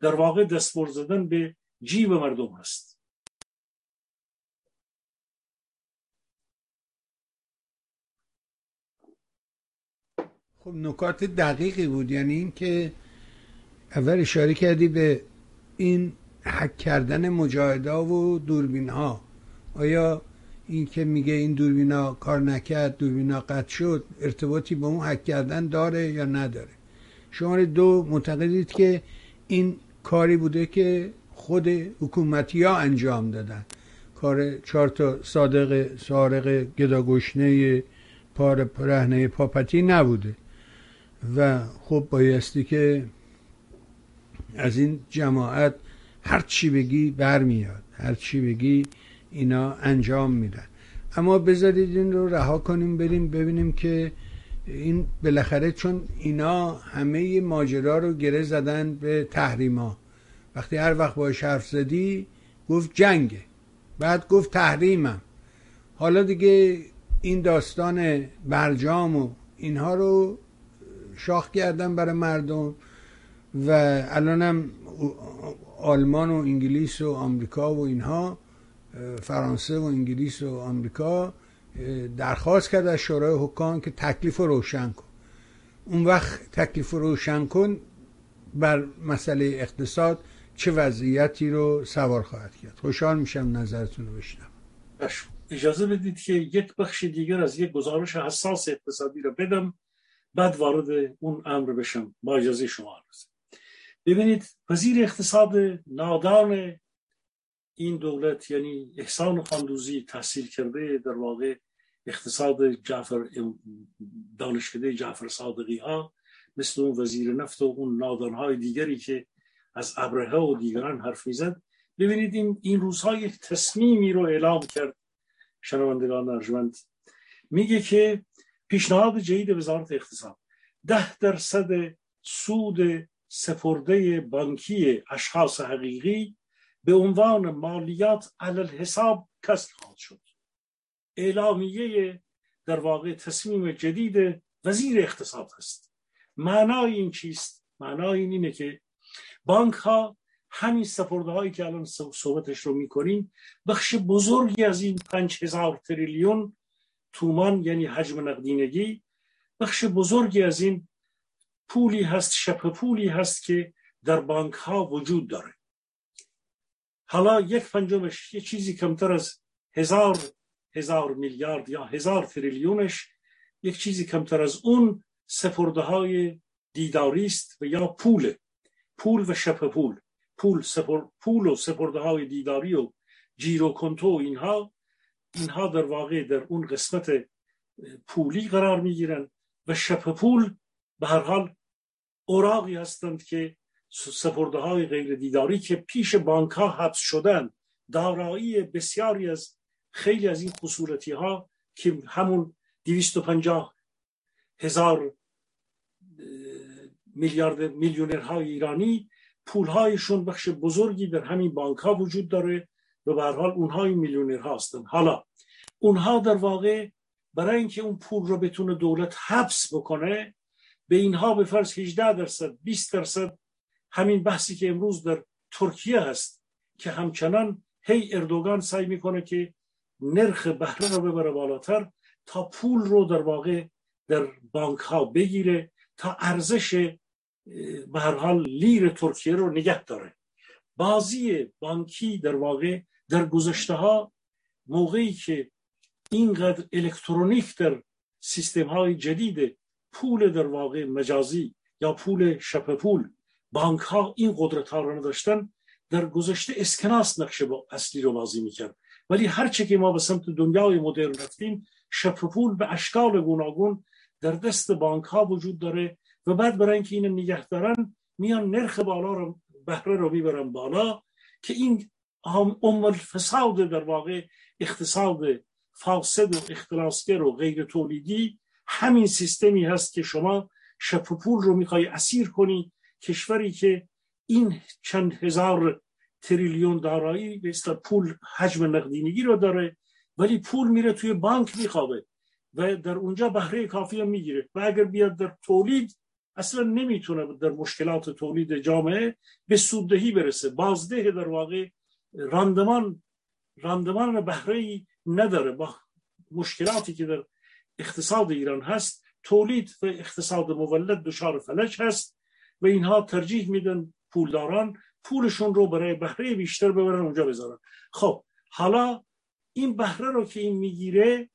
S3: در واقع دستبرد زدن به جیب مردم هست.
S2: خب نکات دقیقی بود. یعنی اینکه اول اشاره کردی به این حک کردن مجاهدا و دوربین ها آیا این که میگه این دوربینا کار نکرد دوربینا قطع شد ارتباطی با اون حک کردن داره یا نداره؟ شماره دو معتقدید که این کاری بوده که خود حکومتی ها انجام دادن. کار چهار تا صادق سارق گداگشنه پار رهنه پاپتی نبوده. و خب بایستی که از این جماعت هر چی بگی برمیاد هر چی بگی اینا انجام میدن. اما بذارید این رو رها کنیم بریم ببینیم که این بالاخره چون اینا همه ماجرا رو گره زدن به تحریما. وقتی هر وقت باش حرف زدی گفت جنگه. بعد گفت تحریمم. حالا دیگه این داستان برجام و اینها رو شاخ کردن برای مردم و الانم آلمان و انگلیس و آمریکا و اینها فرانسه و انگلیس و آمریکا درخواست کرد از شورای حکام که تکلیف رو روشن کن. اون وقت تکلیف رو روشن کن بر مسئله اقتصاد چه وضعیتی رو سوار خواهد کرد. خوشحال میشم نظرتون رو بشنم
S3: اجازه بدید که یک بخش دیگر از یک گزارش حساس اقتصادی رو بدم بعد وارد اون امر بشم. با اجازه شما ببینید وزیر اقتصاد نادان این دولت یعنی احسان خاندوزی تحصیل کرده در واقع اقتصاد جعفر دانشکده جعفر صادقی ها مثل اون وزیر نفت و اون نادان های دیگری که از ابرهه و دیگران حرف می‌زد ببینید این, این روزها یک تصمیمی رو اعلام کرد شنوندگان ارجمند. میگه که پیشنهاد جدید وزارت اقتصاد ده درصد سود سپرده بانکی اشخاص حقیقی به عنوان مالیات علل حساب کسر خواهد شد. اعلامیه در واقع تصمیم جدید وزیر اقتصاد است. معنای این چیست؟ معنای این اینه که بانک ها همین سپرده هایی که الان صحبتش رو می‌کنیم بخش بزرگی از این پنج هزار تریلیون تومان یعنی حجم نقدینگی بخش بزرگی از این پولی هست شبه پولی هست که در بانک ها وجود داره. حالا یک پنجمش یه چیزی کمتر از هزار هزار میلیارد یا هزار تریلیونش یک چیزی کمتر از اون سپرده های دیداری است و یا پول پول و شبه پول پول سپر... پول و سپرده های دیداری و جیرو کنتو اینها اینها در واقع در اون قسمت پولی قرار می‌گیرن و شبه پول به هر حال اوراقی هستند که سپرده های غیر دیداری که پیش بانک ها حبس شدن دارایی بسیاری از خیلی از این خصورتی ها که همون 250 هزار میلیارد میلیونرهای ایرانی پولهایشون بخش بزرگی در همین بانک ها وجود داره و به حال اونها این میلیونر هستن. حالا اونها در واقع برای اینکه اون پول رو بتونه دولت حبس بکنه به اینها به فرض 18 درصد 20 درصد همین بحثی که امروز در ترکیه هست که همچنان هی اردوگان سعی می‌کنه که نرخ بهره رو ببره بالاتر تا پول رو در واقع در بانک ها بگیره تا ارزش به هر حال لیر ترکیه رو نگه داره. بازی بانکی در واقع در گذشته ها موقعی که اینقدر الکترونیک در سیستم های جدید پول در واقع مجازی یا پول شپ پول بانک ها این قدرت ها رو نداشتن در گذشته اسکناس با اصلی رو بازی می‌کرد. ولی هرچه که ما به سمت دنیای مدرن رفتیم شپ به اشکال گوناگون در دست بانک ها وجود داره و بعد برای اینکه اینو نگه دارن میان نرخ بالا رو بهره رو می‌برن بالا که این ام الفساد در واقع اقتصاد فاسد و اختلاسگر و غیر تولیدی همین سیستمی هست که شما شپ پول رو می‌خوای اسیر کنی کشوری که این چند هزار تریلیون دارایی به پول حجم نقدینگی رو داره ولی پول میره توی بانک میخوابه و در اونجا بهره کافی هم می‌گیره و اگر بیاد در تولید اصلا نمی‌تونه در مشکلات تولید جامعه به سوددهی برسه. بازده در واقع راندمان راندمان بهره ای نداره. با مشکلاتی که در اقتصاد ایران هست تولید و اقتصاد مولد دچار فلج هست. و اینها ترجیح میدن پولداران پولشون رو برای بهره بیشتر ببرن اونجا بذارن. خب حالا این بهره رو که این می‌گیره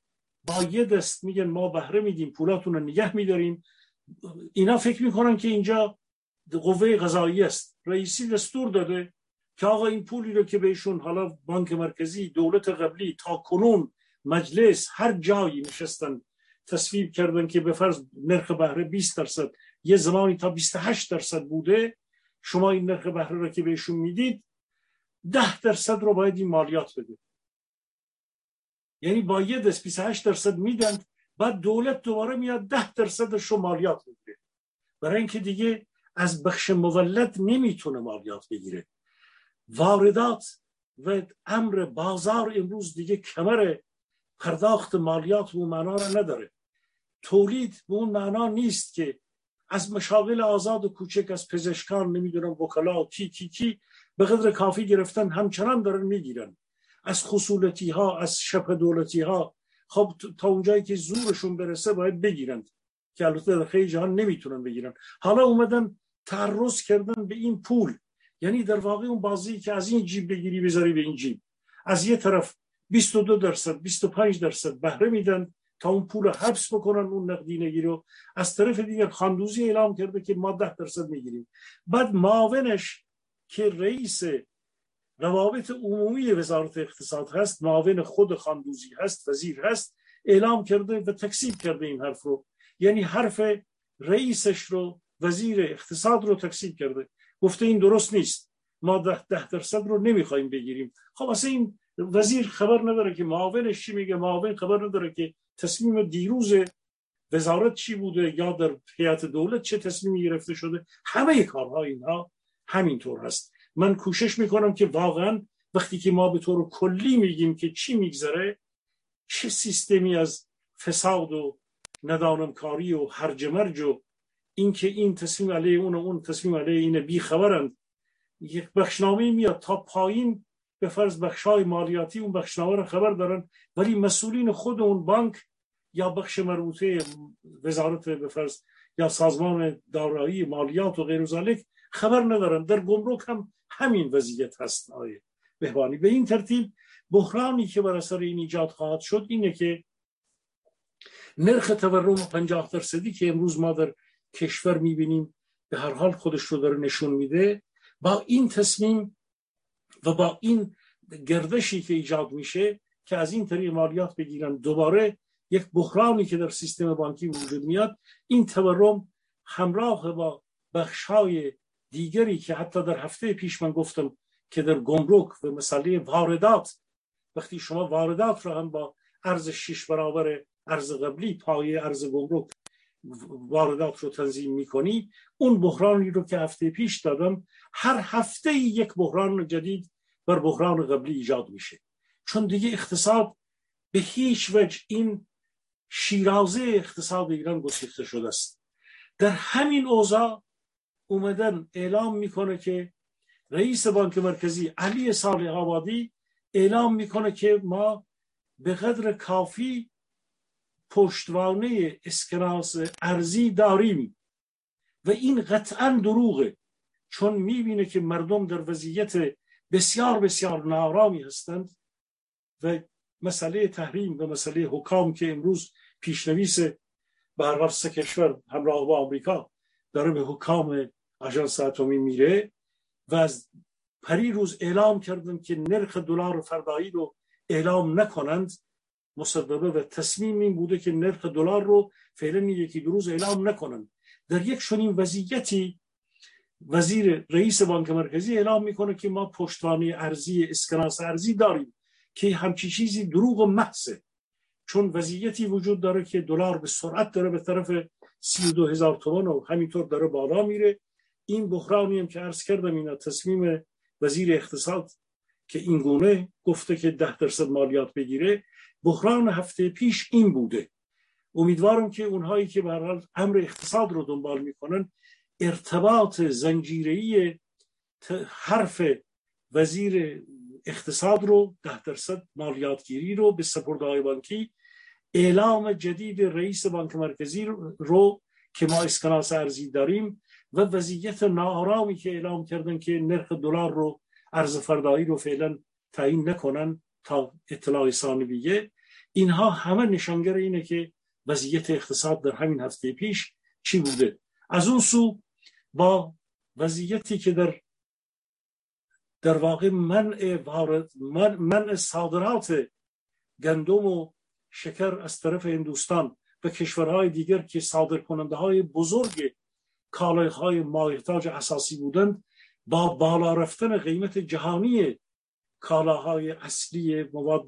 S3: با یه دست میگن ما بهره میدیم پولاتون رو نگه میداریم. اینا فکر می‌کنن که اینجا قوه قضایی است. رئیسی دستور داده که آقا این پولی رو که بهشون حالا بانک مرکزی دولت قبلی تا کنون مجلس هر جایی نشستن تصویب کردن که به فرض نرخ بهره 20 درصد یه زمانی تا 28 درصد بوده شما این نرخ بهره رو که بهشون می‌دید ده درصد رو باید این مالیات بده. یعنی با یه دست 28 درصد میدن بعد دولت دوباره میاد ده درصدش رو مالیات بگیره برای اینکه دیگه از بخش مولد نمی‌تونه مالیات بگیره. واردات و امر بازار امروز دیگه کمر پرداخت مالیات به معنا را نداره. تولید به اون معنا نیست که از مشاغل آزاد و کوچک از پزشکان نمی‌دونم وکلا کی کی کی به قدر کافی گرفتن همچنان دارن می‌گیرن. از خصولتی ها از شبه دولتی ها خب تا اونجایی که زورشون برسه باید بگیرن که البته در خیلی جهان نمی‌تونن بگیرن. حالا اومدن تعرض کردن به این پول. یعنی در واقع اون بازی که از این جیب بگیری بذاری به این جیب. از یه طرف 22 درصد 25 درصد بهره میدن. تا اون پول حبس بکنن اون نقدینگی رو. از طرف دیگر خاندوزی اعلام کرده که ما ده درصد می‌گیریم. بعد معاونش که رئیس روابط عمومی وزارت اقتصاد هست معاون خود خاندوزی هست وزیر هست اعلام کرده و تکسیب کرده این حرف رو. یعنی حرف رئیسش رو وزیر اقتصاد رو تکسیب کرده. گفته این درست نیست. ما ده, ده درصد رو نمی‌خوایم بگیریم. خب اصلا این وزیر خبر نداره که معاونش چی میگه؟ معاون خبر نداره که تصمیم دیروز وزارت چی بوده؟ یا در هیئت دولت چه تصمیمی گرفته شده؟ همه کارها اینها همینطور هست. من کوشش می‌کنم که واقعا وقتی که ما به طور کلی میگیم که چی میگذره چه سیستمی از فساد و ندانمکاری و هرج مرج و اینکه این تصمیم علیه اون و اون تصمیم علیه این بی خبرند یک بخشنامه میاد تا پایین به فرض بخشای مالیاتی اون بخشنامه رو خبر دارن ولی مسئولین خود اون بانک یا بخش مربوطه وزارت به فرض یا سازمان دارایی مالیات و غیر خبر ندارن. در گمرک هم همین وضعیت هست آیه بهبانی به این ترتیب بحرانی که بر اثر این ایجاد خواهد شد اینه که نرخ تورم 50 درصدی که امروز ما در کشور می‌بینیم به هر حال خودش رو داره نشون میده با این تصمیم و با این گردشی که ایجاد میشه که از این طریق مالیات بگیرن دوباره یک بحرانی که در سیستم بانکی وجود میاد این تورم همراه با بخشهای دیگری که حتی در هفته پیش من گفتم که در گمرک و مسئله واردات وقتی شما واردات رو هم با ارز شش برابر ارز قبلی پایه ارز گمرک واردات رو تنظیم می‌کنی اون بحرانی رو که هفته پیش دادم هر هفته یک بحران جدید بر بحران قبلی ایجاد میشه. چون دیگه اقتصاد به هیچ وجه این شیرازه اقتصاد ایران گسیخته شده است. در همین اوضاع اومدن اعلام می‌کنه که رئیس بانک مرکزی علی صالح آبادی اعلام می‌کنه که ما به قدر کافی پشتوانه اسکناس ارزی داریم و این قطعا دروغه. چون می‌بینه که مردم در وضعیت بسیار بسیار نارامی هستند و مسئله تحریم و مسئله حکام که امروز پیشنویس هر سه کشور همراه با آمریکا داره به حکام آژانس اتمی میره و از پری روز اعلام کردن که نرخ دلار فردایی رو اعلام نکنند. مصدبه و تصمیم این بوده که نرخ دلار رو فعلا یکی دو روز اعلام نکنند. در یک چنین وضعیتی وزیر رئیس بانک مرکزی اعلام می‌کنه که ما پشتوانه ارزی اسکناس ارزی داریم که همچی چیزی دروغ و محضه. چون وضعیتی وجود داره که دلار به سرعت داره به طرف سی دو هزار تومان و همینطور داره بالا میره. این بحرانی هم که عرض کردم اینا تصمیم وزیر اقتصاد که این گونه گفته که ده درصد مالیات بگیره بحران هفته پیش این بوده. امیدوارم که اونهایی که به امر اقتصاد رو دنبال می‌کنن ارتباط زنجیری حرف وزیر اقتصاد رو ده درصد مالیاتگیری رو به سپرده بانکی اعلام جدید رئیس بانک مرکزی رو که ما اسکناس ارزی داریم و وضعیت ناآرامی که اعلام کردن که نرخ دلار رو ارز فردایی رو فعلا تعیین نکنن تا اطلاع ثانویه. اینها همه نشانگر اینه که وضعیت اقتصاد در همین هفته پیش چی بوده. از اون سو با وضعیتی که در در واقع منع, وارد منع صادرات گندم و شکر از طرف هندوستان و کشورهای دیگر که صادر کننده های بزرگ کالاهای مایحتاج اساسی بودند با بالا رفتن قیمت جهانی کالاهای اصلی مواد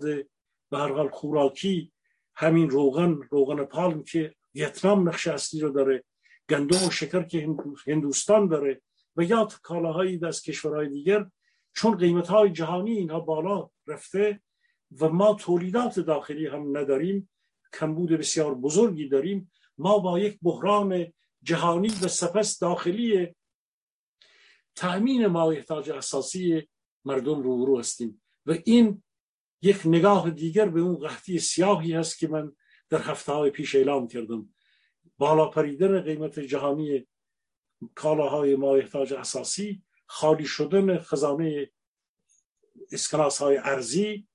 S3: به هر خوراکی همین روغن روغن پالم که ویتنام نقش اصلی رو داره گندم و شکر که هندوستان داره و یا کالاهایی از کشورهای دیگر چون قیمت های جهانی اینها بالا رفته و ما تولیدات داخلی هم نداریم کمبود بسیار بزرگی داریم ما با یک بحران جهانی و سپس داخلی تأمین ما احتاج اساسی مردم رو رو هستیم. و این یک نگاه دیگر به اون قحطی سیاهی هست که من در هفته های پیش اعلام کردم. بالا پریدن قیمت جهانی کالاهای ما احتاج اساسی خالی شدن خزانه اسکناس های ارزی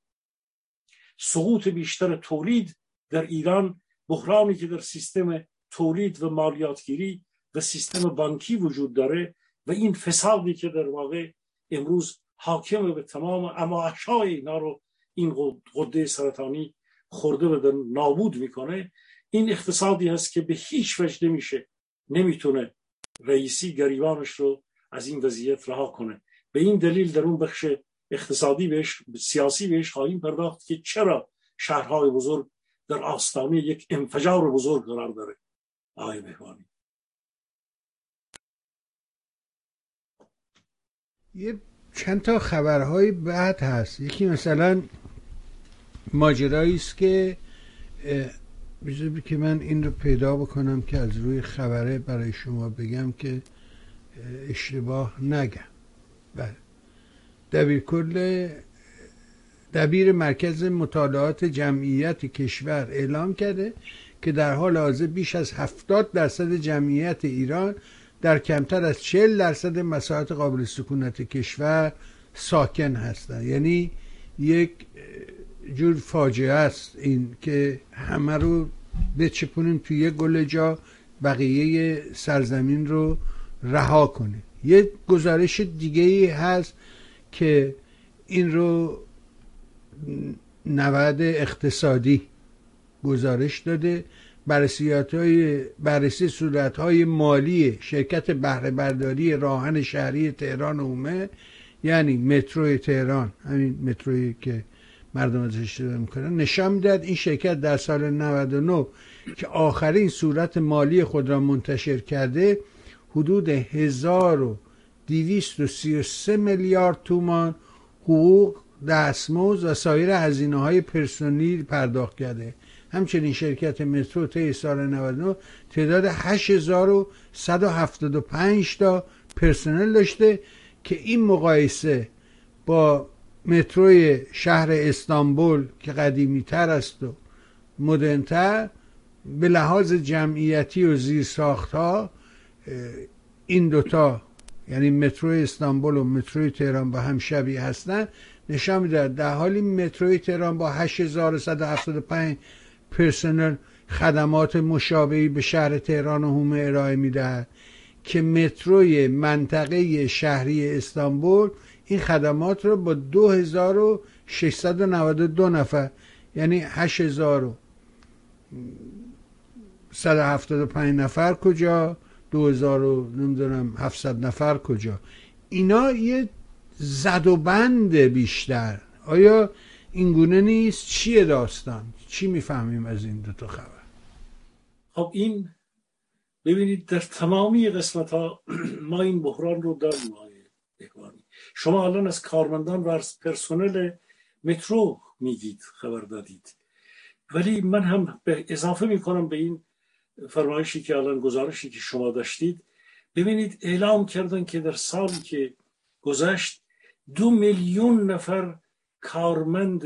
S3: سقوط بیشتر تولید در ایران بحرانی که در سیستم تولید و مالیاتگیری و سیستم بانکی وجود داره و این فسادی که در واقع امروز حاکم به تمام اما اینا رو این قده سرطانی خورده و نابود می‌کنه. این اقتصادی هست که به هیچ وجه نمیشه نمی‌تونه رئیسی گریبانش رو از این وضعیت رها کنه. به این دلیل در اون بخش اقتصادی بهش سیاسی بهش خواهیم پرداخت که چرا شهرهای بزرگ در آستانه یک انفجار بزرگ قرار داره. آقای مهمانی
S2: یه چند تا خبرهای بعد هست. یکی مثلا ماجرایی است که بذاری که من این رو پیدا بکنم که از روی خبره برای شما بگم که اشتباه نگم. بله. دبیر کل دبیر مرکز مطالعات جمعیت کشور اعلام کرده که در حال حاضر بیش از 70 درصد جمعیت ایران در کمتر از 40 درصد مساحت قابل سکونت کشور ساکن هستند. یعنی یک جور فاجعه است این که همه رو بچپونیم توی یک گل جا بقیه سرزمین رو رها کنیم. یه گزارش دیگه ای هست که این رو نود اقتصادی گزارش داده. بررسی صورت های مالی شرکت بهره برداری راهن شهری تهران اومه یعنی مترو تهران. همین متروی که مردم ازش استفاده می‌کنن. نشان می‌داد این شرکت در سال 99 که آخرین صورت مالی خود را منتشر کرده حدود 1233 میلیارد تومان حقوق دستمزد و سایر هزینه های پرسونیل پرداخت کرده. همچنین شرکت مترو طی سال 99 تعداد 8175 تا پرسنل داشته که این مقایسه با متروی شهر استانبول که قدیمی تر است و مدرنتر به لحاظ جمعیتی و زیر ها این دوتا یعنی مترو استانبول و مترو تهران با هم شبیه هستند نشان میده در حالی متروی تهران با 8175 پرسنل خدمات مشابهی به شهر تهران و هومه ارائه می‌دهد که متروی منطقه شهری استانبول این خدمات رو با 2692 نفر یعنی 8175 نفر کجا 2000 نمی‌دونم 700 نفر کجا. اینا یه زد و بند بیشتر. آیا اینگونه نیست؟ چیه داستان؟ چی می‌فهمیم از این دوتا خبر؟
S3: خب این ببینید در تمامی قسمت ها [clears throat] ما این بحران رو داریم شما الان از کارمندان و از پرسنل مترو می‌دید خبر دادید. ولی من هم به اضافه می‌کنم به این فرمایشی که الان گزارشی که شما داشتید. ببینید اعلام کردن که در سالی که گذشت دو میلیون نفر کارمند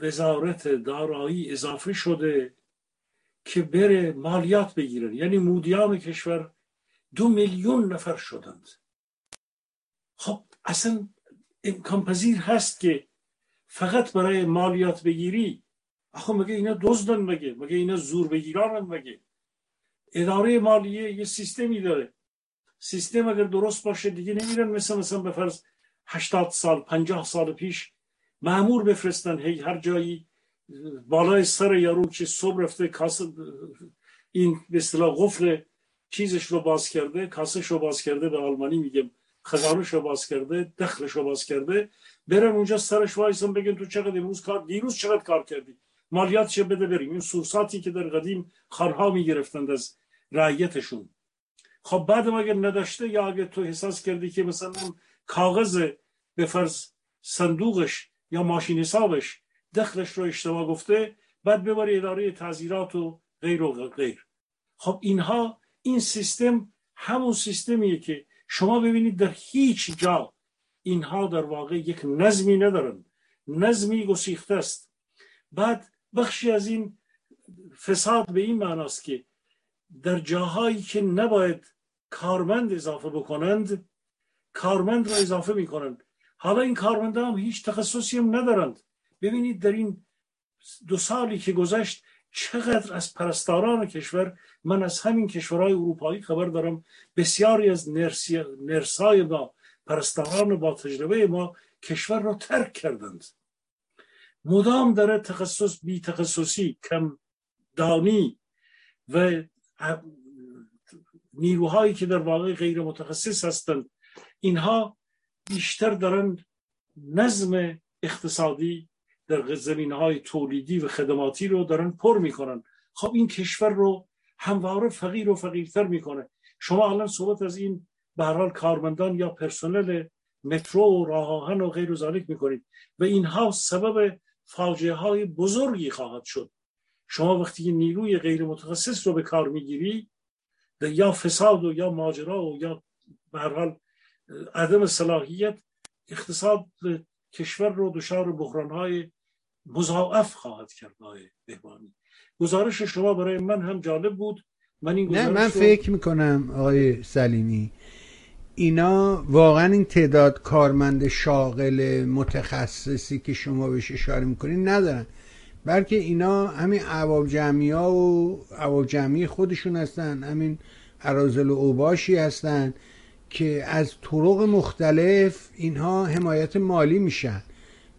S3: وزارت دارایی اضافه شده که بره مالیات بگیرن. یعنی مودیان کشور دو میلیون نفر شدند. خب اصلا امکان پذیر هست که فقط برای مالیات بگیری. آخه مگه اینا دزدن مگه؟ مگه اینا زور بگیرانن مگه؟ اداره مالیه یه سیستمی داره. سیستم اگر درست باشه دیگه نمیرن مثل مثلا به فرض 80 سال 50 سال پیش معمور بفرستن. هی هر جایی بالای سر یارو که صبح رفته کاسه این به اصطلاح قفل چیزش رو باز کرده کاسش رو باز کرده به آلمانی میگم. خزانش رو باز کرده دخلش رو باز کرده برن اونجا سرش وایسن بگن تو چقدر امروز کار دیروز چقدر کار کردی مالیات چه بده بریم این سورساتی که در قدیم خارها می‌گرفتند از رعیتشون خب بعد اگر نداشته یا اگر تو احساس کردی که مثلا کاغذ به فرض صندوقش یا ماشین حسابش دخلش رو اشتباه گفته بعد ببری اداره تعذیرات و غیر و غیر خب اینها این سیستم همون سیستمیه که شما ببینید در هیچ جا اینها در واقع یک نظمی ندارن نظمی گسیخته است. بعد بخشی از این فساد به این معناست که در جاهایی که نباید کارمند اضافه بکنند کارمند را اضافه می‌کنند. حالا این کارمندان هیچ تخصصی هم ندارند. ببینید در این دو سالی که گذشت چقدر از پرستاران کشور من از همین کشورهای اروپایی خبر دارم بسیاری از نرسای ما پرستاران با تجربه ما کشور را ترک کردند. مدام داره تخصص بی تخصصی کم دانی و نیروهایی که در واقع غیر متخصص هستند اینها بیشتر دارن نظم اقتصادی در زمین های تولیدی و خدماتی رو دارن پر می‌کنن. خب این کشور رو همواره فقیر و فقیرتر می‌کنه. شما الان صحبت از این به حال کارمندان یا پرسنل مترو و راه آهن و غیر و می‌کنید و اینها سبب فاجعه های بزرگی خواهد شد. شما وقتی نیروی غیر متخصص رو به کار می‌گیری یا فساد و یا ماجرا و یا به حال عدم صلاحیت اقتصاد کشور رو دچار بحران های مضاعف خواهد کرد بهبانی. گزارش شما برای من هم جالب بود. من این
S2: نه من فکر می‌کنم آقای سلیمی اینا واقعا این تعداد کارمند شاغل متخصصی که شما بهش اشاره می‌کنین ندارن. بلکه اینا همین عوام جمعی ها و عوام جمعی خودشون هستن. همین عرازل و اوباشی هستن که از طرق مختلف اینها حمایت مالی میشن.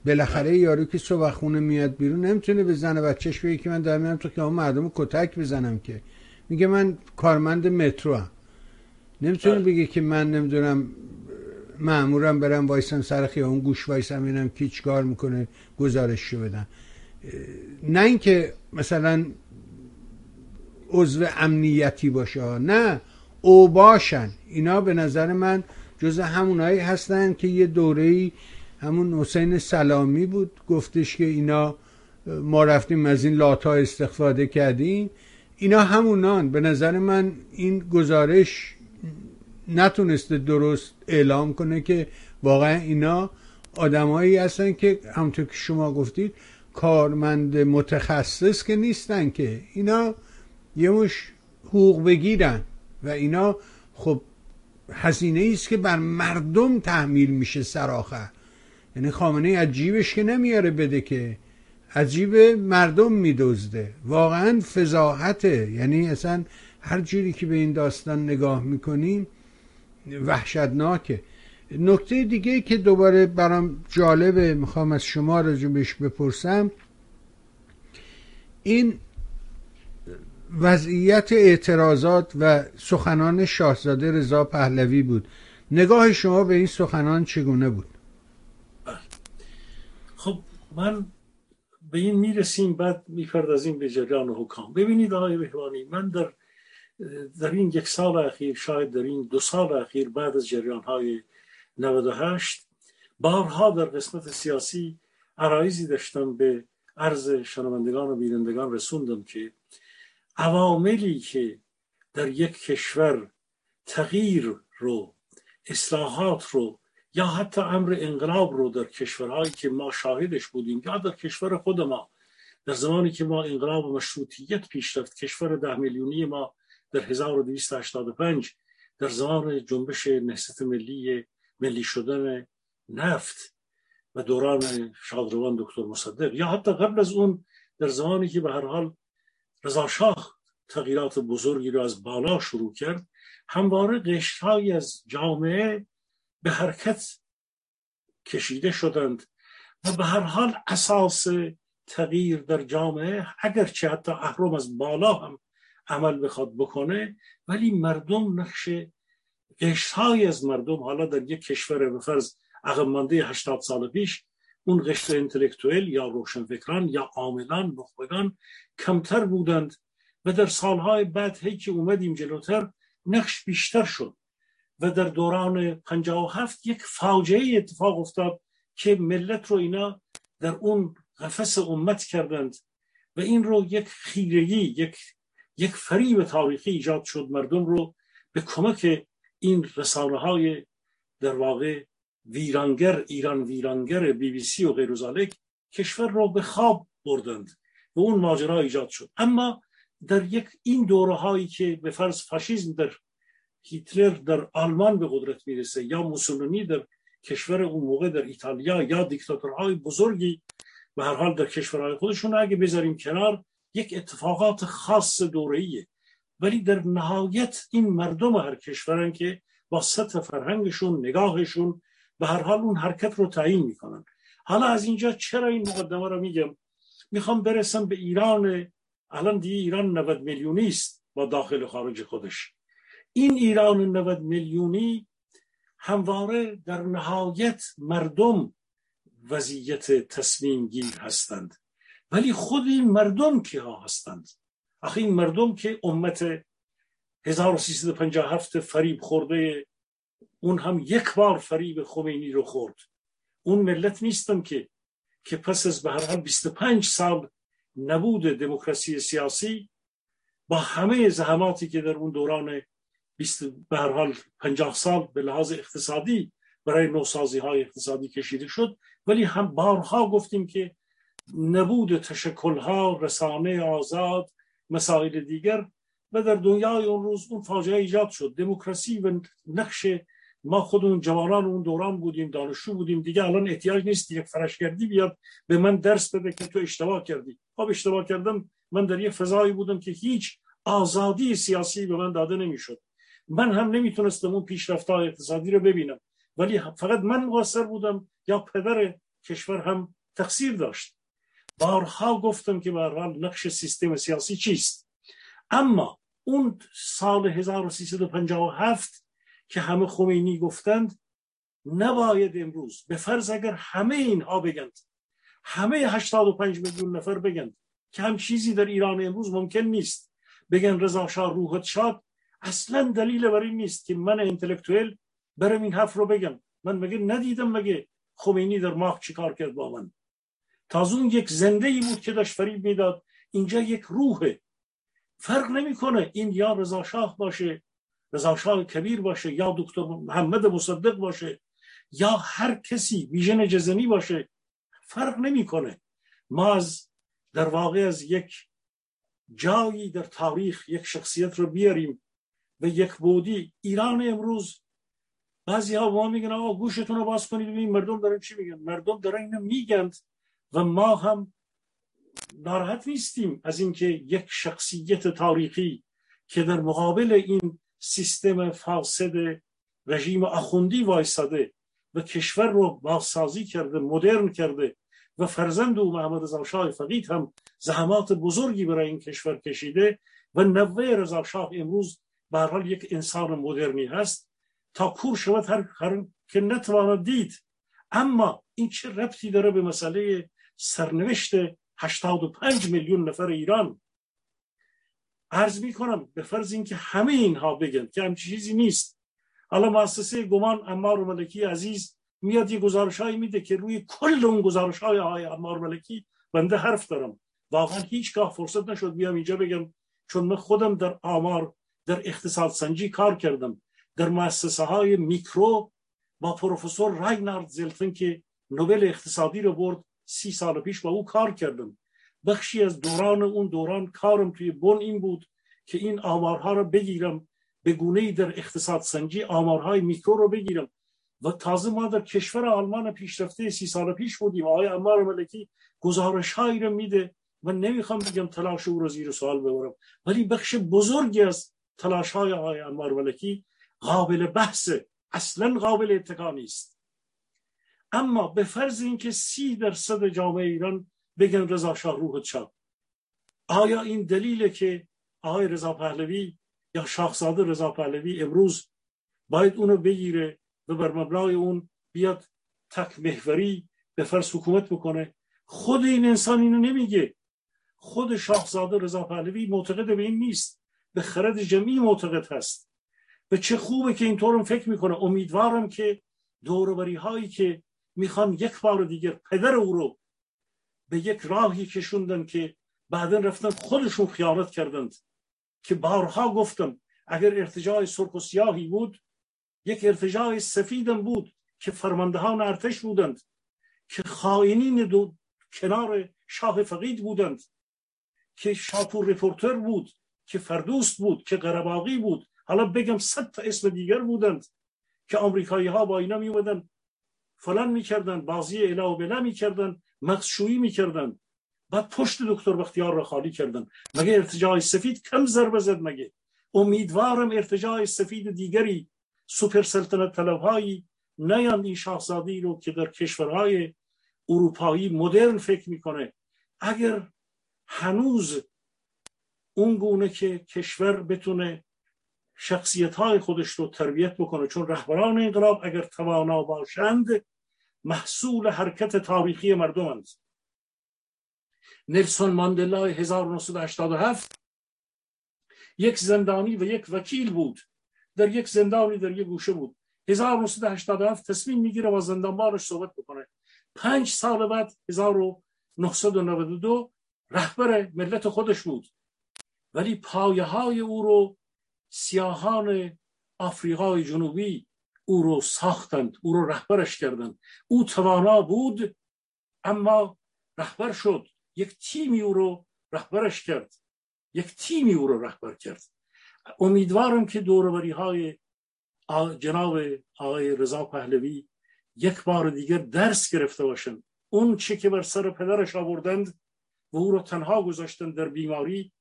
S2: بالاخره یارو که صبح خونه میاد بیرون نمی‌تونه به زن بچهش بگه که من دارم میرم تو که مردم کتک بزنم که. میگه من کارمند مترو هم نمی‌تونه بله. بگه که من نمی‌دونم معمورم برم وایسم سر خیابون گوش وایسم اینم کی چیکار می‌کنه گزارش بدم. نه اینکه مثلا عضو امنیتی باشه نه او باشن. اینا به نظر من جز همونایی هستن که یه دوره همون حسین سلامی بود گفتش که اینا ما رفتیم از این لاتا استفاده کردیم. اینا همونان به نظر من این گزارش نتونسته درست اعلام کنه که واقعا اینا آدمایی هستن که همونطور که شما گفتید کارمند متخصص که نیستن که. اینا یه مش حقوق بگیرن و اینا خب هزینه است که بر مردم تحمیل میشه سراخه یعنی خامنه از جیبش که نمیاره بده که. از جیب مردم میدزده. واقعا فضاحته. یعنی اصلا هر جوری که به این داستان نگاه می‌کنیم وحشتناکه. نکته دیگه که دوباره برام جالبه می‌خوام از شما بهش بپرسم. این وضعیت اعتراضات و سخنان شاهزاده رضا پهلوی بود. نگاه شما به این سخنان چگونه بود؟
S3: من به این می‌رسیم بعد می‌پردازیم به جریان حکام. ببینید آقای بهوانی من در در این یک سال اخیر شاید در این دو سال اخیر بعد از جریان های 98 بارها در قسمت سیاسی عرایزی داشتم به عرض شنوندگان و بینندگان رسوندم که عواملی که در یک کشور تغییر رو اصلاحات رو یا حتی امر انقلاب رو در کشورهایی که ما شاهدش بودیم یا در کشور خود ما. در زمانی که ما انقلاب مشروطیت پیش رفت کشور ده میلیونی ما در 1285 در زمان جنبش نهضت ملی ملی شدن نفت و دوران شادروان دکتر مصدق. یا حتی قبل از اون در زمانی که به هر حال رضا شاه تغییرات بزرگی رو از بالا شروع کرد همواره قشرهایی از جامعه به حرکت کشیده شدند و به هر حال اساس تغییر در جامعه اگرچه حتی اهرم از بالا هم عمل بخواد بکنه ولی مردم نقش قشرهای از مردم حالا در یک کشور به فرض عقب مانده 80 سال پیش اون قشر انتلکتوئل یا روشنفکران یا عاملان نخبگان کمتر بودند و در سالهای بعد هی که اومدیم جلوتر نقش بیشتر شد. و در دوران 57 یک فاجعه اتفاق افتاد که ملت رو اینا در اون قفس امت کردند و این رو یک خیرگی یک یک فریب تاریخی ایجاد شد. مردم رو به کمک این رسانه های در واقع ویرانگر ایران ویرانگر بی بی سی و غیر کشور را به خواب بردند و اون ماجرا ایجاد شد. اما در یک این دوره هایی که به فرض فاشیسم در هیتلر در آلمان به قدرت می‌رسه یا موسولینی در کشور اون موقع در ایتالیا یا دیکتاتورهای بزرگی به هر حال در کشورهای خودشون اگه بذاریم کنار یک اتفاقات خاص دورهیه ولی در نهایت این مردم هر کشورن که با سطح فرهنگشون نگاهشون به هر حال اون حرکت رو تعیین می‌کنن حالا از اینجا چرا این مقدمه رو میگم می‌خوام برسم به ایران الان دیگه ایران 90 میلیونی است با داخل خارج خودش این ایران 90 میلیونی همواره در نهایت مردم وضعیت تصمیم گیر هستند. ولی خود این مردم که ها هستند؟ آخه این مردم که امت 1357 فریب خورده اون هم یک بار فریب خمینی رو خورد. اون ملت نیستن که که پس از به هر حال 25 سال نبود دموکراسی سیاسی با همه زحماتی که در اون دوران 20 به هر حال 50 سال به لحاظ اقتصادی برای نوسازی های اقتصادی کشیده شد. ولی هم بارها گفتیم که نبود تشکلها رسانه آزاد مسائل دیگر و در دنیای اون روز اون فاجعه ایجاد شد. دموکراسی و نقش ما خودمون جوانان اون دوران بودیم دانشجو بودیم. دیگه الان احتیاج نیست یک فرشگردی بیاد به من درس بده که تو اشتباه کردی. خب اشتباه کردم من در یک فضایی بودم که هیچ آزادی سیاسی به من داده نمی‌شد. من هم نمی‌تونستم اون پیشرفت اقتصادی رو ببینم. ولی فقط من مقصر بودم یا پدر کشور هم تقصیر داشت. بارها گفتم که به نقش سیستم سیاسی چیست. اما اون سال 1357 که همه خمینی گفتند نباید امروز به فرض اگر همه اینها بگند همه 85 میلیون نفر بگند که هم چیزی در ایران امروز ممکن نیست. بگن رضا شاه روحت شاد اصلا دلیل بر این نیست که من انتلکتوئل برم این حرف رو بگم. من مگه ندیدم مگه خمینی در ماه چیکار کرد با من؟ تازون یک زنده ای بود که داشت فریب می‌داد. اینجا یک روحه. فرق نمی‌کنه این یا رضا شاه باشه رضا شاه کبیر باشه یا دکتر محمد مصدق باشه یا هر کسی ویژن جزمی باشه. فرق نمی‌کنه. ما از در واقع از یک جایی در تاریخ یک شخصیت رو بیاریم و یک بودی. ایران امروز بعضی ها ما میگن آقا گوشتون رو باز کنید ببین مردم دارن چی میگن؟ مردم دارن اینو میگن و ما هم ناراحت نیستیم از اینکه یک شخصیت تاریخی که در مقابل این سیستم فاسد رژیم اخوندی وایستاده و کشور رو بازسازی کرده مدرن کرده و فرزند او محمد رضا شاه فقید هم زحمات بزرگی برای این کشور کشیده و نوه رضا شاه امروز به حال یک انسان مدرنی هست. تا کور شود هر, هر که نتواند دید. اما این چه ربطی داره به مسئله سرنوشت 85 میلیون نفر ایران؟ عرض می کنم به فرض اینکه همه اینها بگن که هم چیزی نیست. حالا مؤسسه گمان امار ملکی عزیز میاد یه گزارش هایی میده که روی کل اون گزارش های های امار ملکی بنده حرف دارم. واقعا هیچگاه فرصت نشد بیام اینجا بگم چون من خودم در آمار در اقتصاد سنجی کار کردم. در مؤسسه های میکرو با پروفسور راینارد زلتن که نوبل اقتصادی رو برد سی سال پیش با او کار کردم. بخشی از دوران اون دوران کارم توی بن این بود که این آمارها رو بگیرم به گونه در اقتصاد سنجی آمارهای میکرو رو بگیرم. و تازه ما در کشور آلمان پیشرفته سی سال پیش بودیم. آقای امار ملکی گزارش هایی رو میده. و نمی‌خوام بگم تلاش او رو زیر سوال ببرم. ولی بخش بزرگی از تلاش های آقای امار ملکی قابل بحث اصلا قابل اتکا نیست. اما به فرض اینکه سی درصد جامعه ایران بگن رضا شاه روحت شاد آیا این دلیله که آقای رضا پهلوی یا شاهزاده رضا پهلوی امروز باید اونو بگیره و بر مبنای اون بیاد تک محوری به فرض حکومت بکنه؟ خود این انسان اینو نمیگه. خود شاهزاده رضا پهلوی معتقد به این نیست. به خرد جمعی معتقد هست. به چه خوبه که اینطورم فکر می‌کنه. امیدوارم که دوروبری هایی که می‌خوان یک بار دیگر پدر او رو به یک راهی کشوندن که بعدا رفتن خودشون خیانت کردند. که بارها گفتم اگر ارتجاع سرخ و سیاهی بود یک ارتجاع سفیدم بود که فرماندهان ارتش بودند که خائنین دو کنار شاه فقید بودند که شاپور رپورتر بود. که فردوست بود که قره‌باغی بود. حالا بگم صد تا اسم دیگر بودند که آمریکایی ها با اینا می اومدن فلان می‌کردن بازی اله و بله می‌کردن مغزشویی می‌کردن. بعد پشت دکتر بختیار را خالی کردن. مگه ارتجاع سفید کم ضربه زد مگه؟ امیدوارم ارتجاع سفید دیگری سوپر سلطنت طلبهایی نیان این شاهزاده رو که در کشورهای اروپایی مدرن فکر می‌کنه. اگر هنوز اون گونه که کشور بتونه شخصیت های خودش رو تربیت بکنه. چون رهبران انقلاب اگر توانا باشند محصول حرکت تاریخی مردمند نلسون ماندلا 1987 یک زندانی و یک وکیل بود. در یک زندانی در یک گوشه بود. 1987 تصمیم می‌گیره با زندانبانش صحبت بکنه. پنج سال بعد 1992 رهبر ملت خودش بود. ولی پایه های او رو سیاهان آفریقای جنوبی او رو ساختند او رو رهبرش کردند. او توانا بود اما رهبر شد. یک تیمی او رو رهبرش کرد. یک تیمی او رو رهبر کرد. امیدوارم که دوروبری های جناب آقای رضا پهلوی یک بار دیگر درس گرفته باشند. اون چه که بر سر پدرش آوردند و او رو تنها گذاشتن در بیماری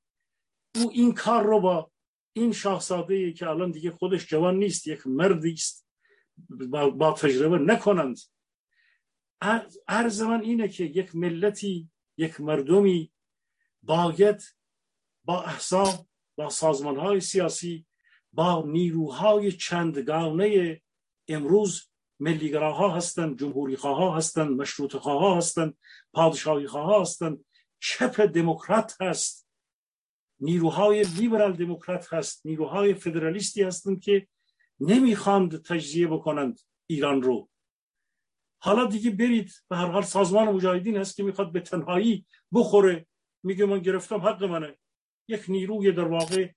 S3: او این کار رو با این شاهزاده ای که الان دیگه خودش جوان نیست یک مردی است با, تجربه نکنند. عرض من اینه که یک ملتی یک مردمی باید با احساب با سازمان های سیاسی با نیروهای چندگانه امروز ملیگراها هستند جمهوری خواه هستند مشروط خواه هستند پادشاهی خواه هستند. چپ دموکرات هست. نیروهای لیبرال دموکرات هست نیروهای فدرالیستی هستند که نمی‌خواند تجزیه بکنند ایران رو. حالا دیگه برید به هر حال سازمان مجاهدین هست که می‌خواد به تنهایی بخوره. میگه من گرفتم حق منه. یک نیروی در واقع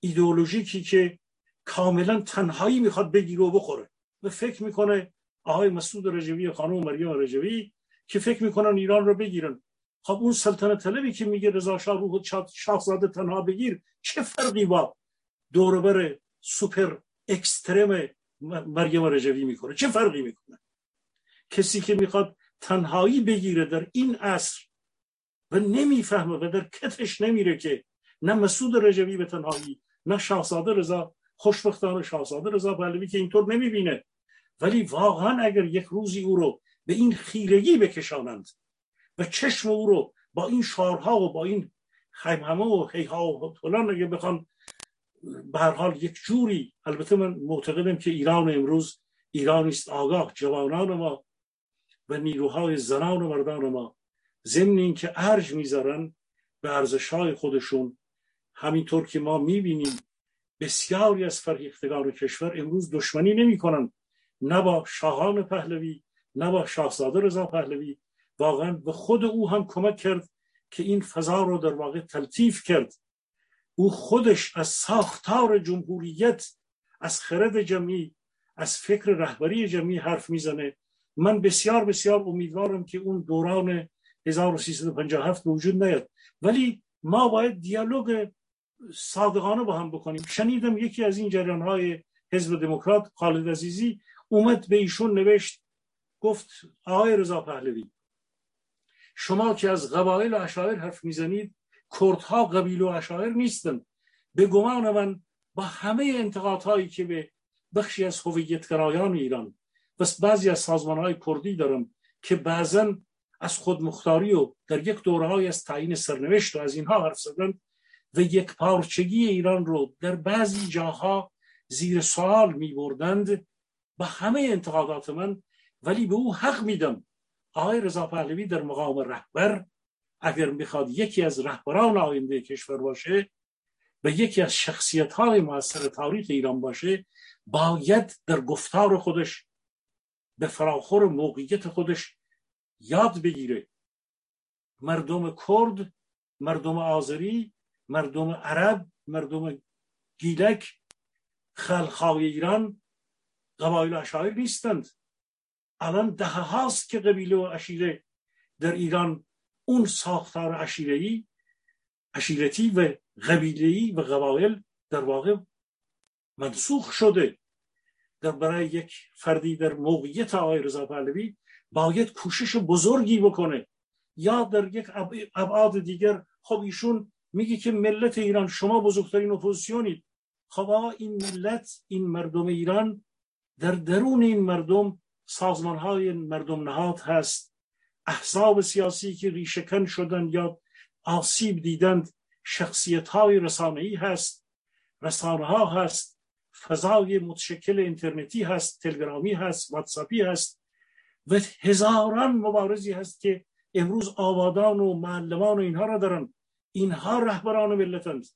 S3: ایدئولوژیکی که کاملا تنهایی می‌خواد بگیره و بخوره. و فکر می‌کنه آقای مسعود رجوی خانم مریم رجوی که فکر می‌کنن ایران رو بگیرن. خب اون سلطنت طلبی که میگه رضا شاه روح شاهزاده تنها بگیر چه فرقی با دوربر سوپر اکسترم مریم رجوی می‌کنه؟ چه فرقی می‌کنه؟ کسی که می‌خواد تنهایی بگیره در این عصر و نمی‌فهمه و در کتش نمیره که نه مسعود رجوی به تنهایی نه شاهزاده رضا خوشبختانه شاهزاده رضا پهلوی که اینطور نمی‌بینه. ولی واقعا اگر یک روزی او رو به این خیرگی بکشانند و چشم او رو با این شارها و با این خیمهمه و هیها و فلان اگه بخوان به هر حال یک جوری البته من معتقدم که ایران امروز ایرانی است آگاه جوانان ما و نیروهای زنان و مردان ما ضمن اینکه ارج می‌ذارن به ارزشهای خودشون. همینطور که ما می‌بینیم بسیاری از فرهیختگان کشور امروز دشمنی نمی‌کنن نه با شاهان پهلوی نه با شاهزاده رضا پهلوی واقعا به خود او هم کمک کرد که این فضا رو در واقع تلطیف کرد. او خودش از ساختار جمهوریت از خرد جمعی از فکر رهبری جمعی حرف می‌زنه. من بسیار بسیار امیدوارم که اون دوران 1357 به وجود نیاد. ولی ما باید دیالوگ صادقانه با هم بکنیم. شنیدم یکی از این جریان های حزب دموکرات خالد عزیزی اومد به ایشون نوشت گفت آقای رضا پهلوی شما که از قبایل و اشاعر حرف می‌زنید کردها قبیل و اشاعر نیستن. به گمان من با همه انتقادهایی که به بخشی از هویتگرایان ایران و بعضی از سازمان های کردی دارم که بعضا از خودمختاری و در یک دوره از تعیین سرنوشت و از اینها حرف زدن و یک پارچگی ایران رو در بعضی جاها زیر سوال می بردند با همه انتقادات من ولی به او حق میدم. آقای رضا پهلوی در مقام رهبر اگر می‌خواد یکی از رهبران آینده کشور باشه و یکی از شخصیت های موثر تاریخ ایران باشه باید در گفتار خودش به فراخور موقعیت خودش یاد بگیره. مردم کرد مردم آذری مردم عرب مردم گیلک خلخای ایران قبایل اشایر نیستند. الان ده هاست که قبیله و اشیره در ایران اون ساختار اشیرهی اشیرتی و قبیلهی و قبایل در واقع منسوخ شده. در برای یک فردی در موقعیت آقای رضا پهلوی باید کوشش بزرگی بکنه. یا در یک ابعاد دیگر خب ایشون میگه که ملت ایران شما بزرگترین اپوزیسیونید. خب آقا این ملت این مردم ایران در درون این مردم سازمان های مردم نهاد هست. احزاب سیاسی که ریشکن شدن یا آسیب دیدند شخصیت های رسانه ای هست رسانه ها هست فضای متشکل اینترنتی هست تلگرامی هست واتساپی هست و هزاران مبارزی هست که امروز آبادان و معلمان و اینها را دارن. اینها رهبران ملتند.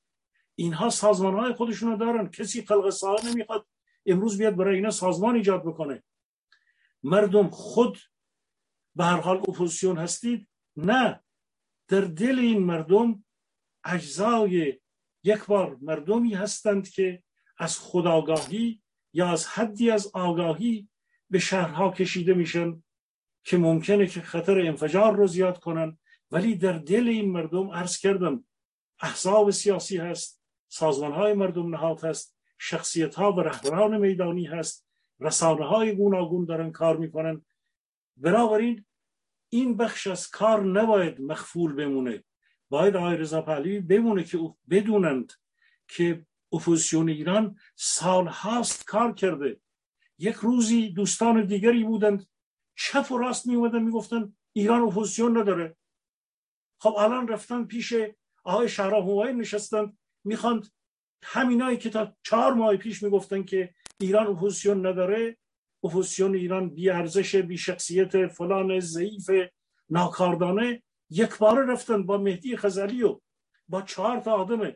S3: اینها سازمان های خودشون رو دارن. کسی خلق ساعت نمی‌خواد امروز بیاد برای اینا سازمان ایجاد بکنه. مردم خود به هر حال اپوزیسیون هستید. نه در دل این مردم اجزای یک بار مردمی هستند که از خداگاهی یا از حدی از آگاهی به شهرها کشیده میشن که ممکنه که خطر انفجار رو زیاد کنن. ولی در دل این مردم عرض کردم احزاب سیاسی هست سازمان های مردم نهاد هست شخصیت ها و رهبران میدانی هست. رسانه های گوناگون دارن کار می‌کنن. بنابراین این بخش از کار نباید مخفول بمونه. باید آقای رضا پهلوی بمونه که بدونند که اپوزیسیون ایران سال هاست کار کرده. یک روزی دوستان دیگری بودند. چپ و راست می اومدن می‌گفتن ایران اپوزیسیون نداره. خب الان رفتن پیش آقای شهرام همایون نشستند. می‌خواند همینایی که تا چهار ماه پیش می‌گفتن که ایران اپوزیسیون نداره اپوزیسیون ایران بی ارزش بی شخصیت فلان ضعیف ناکاردانه یک بار رفتن با مهدی خزعلی و با چهار تا آدم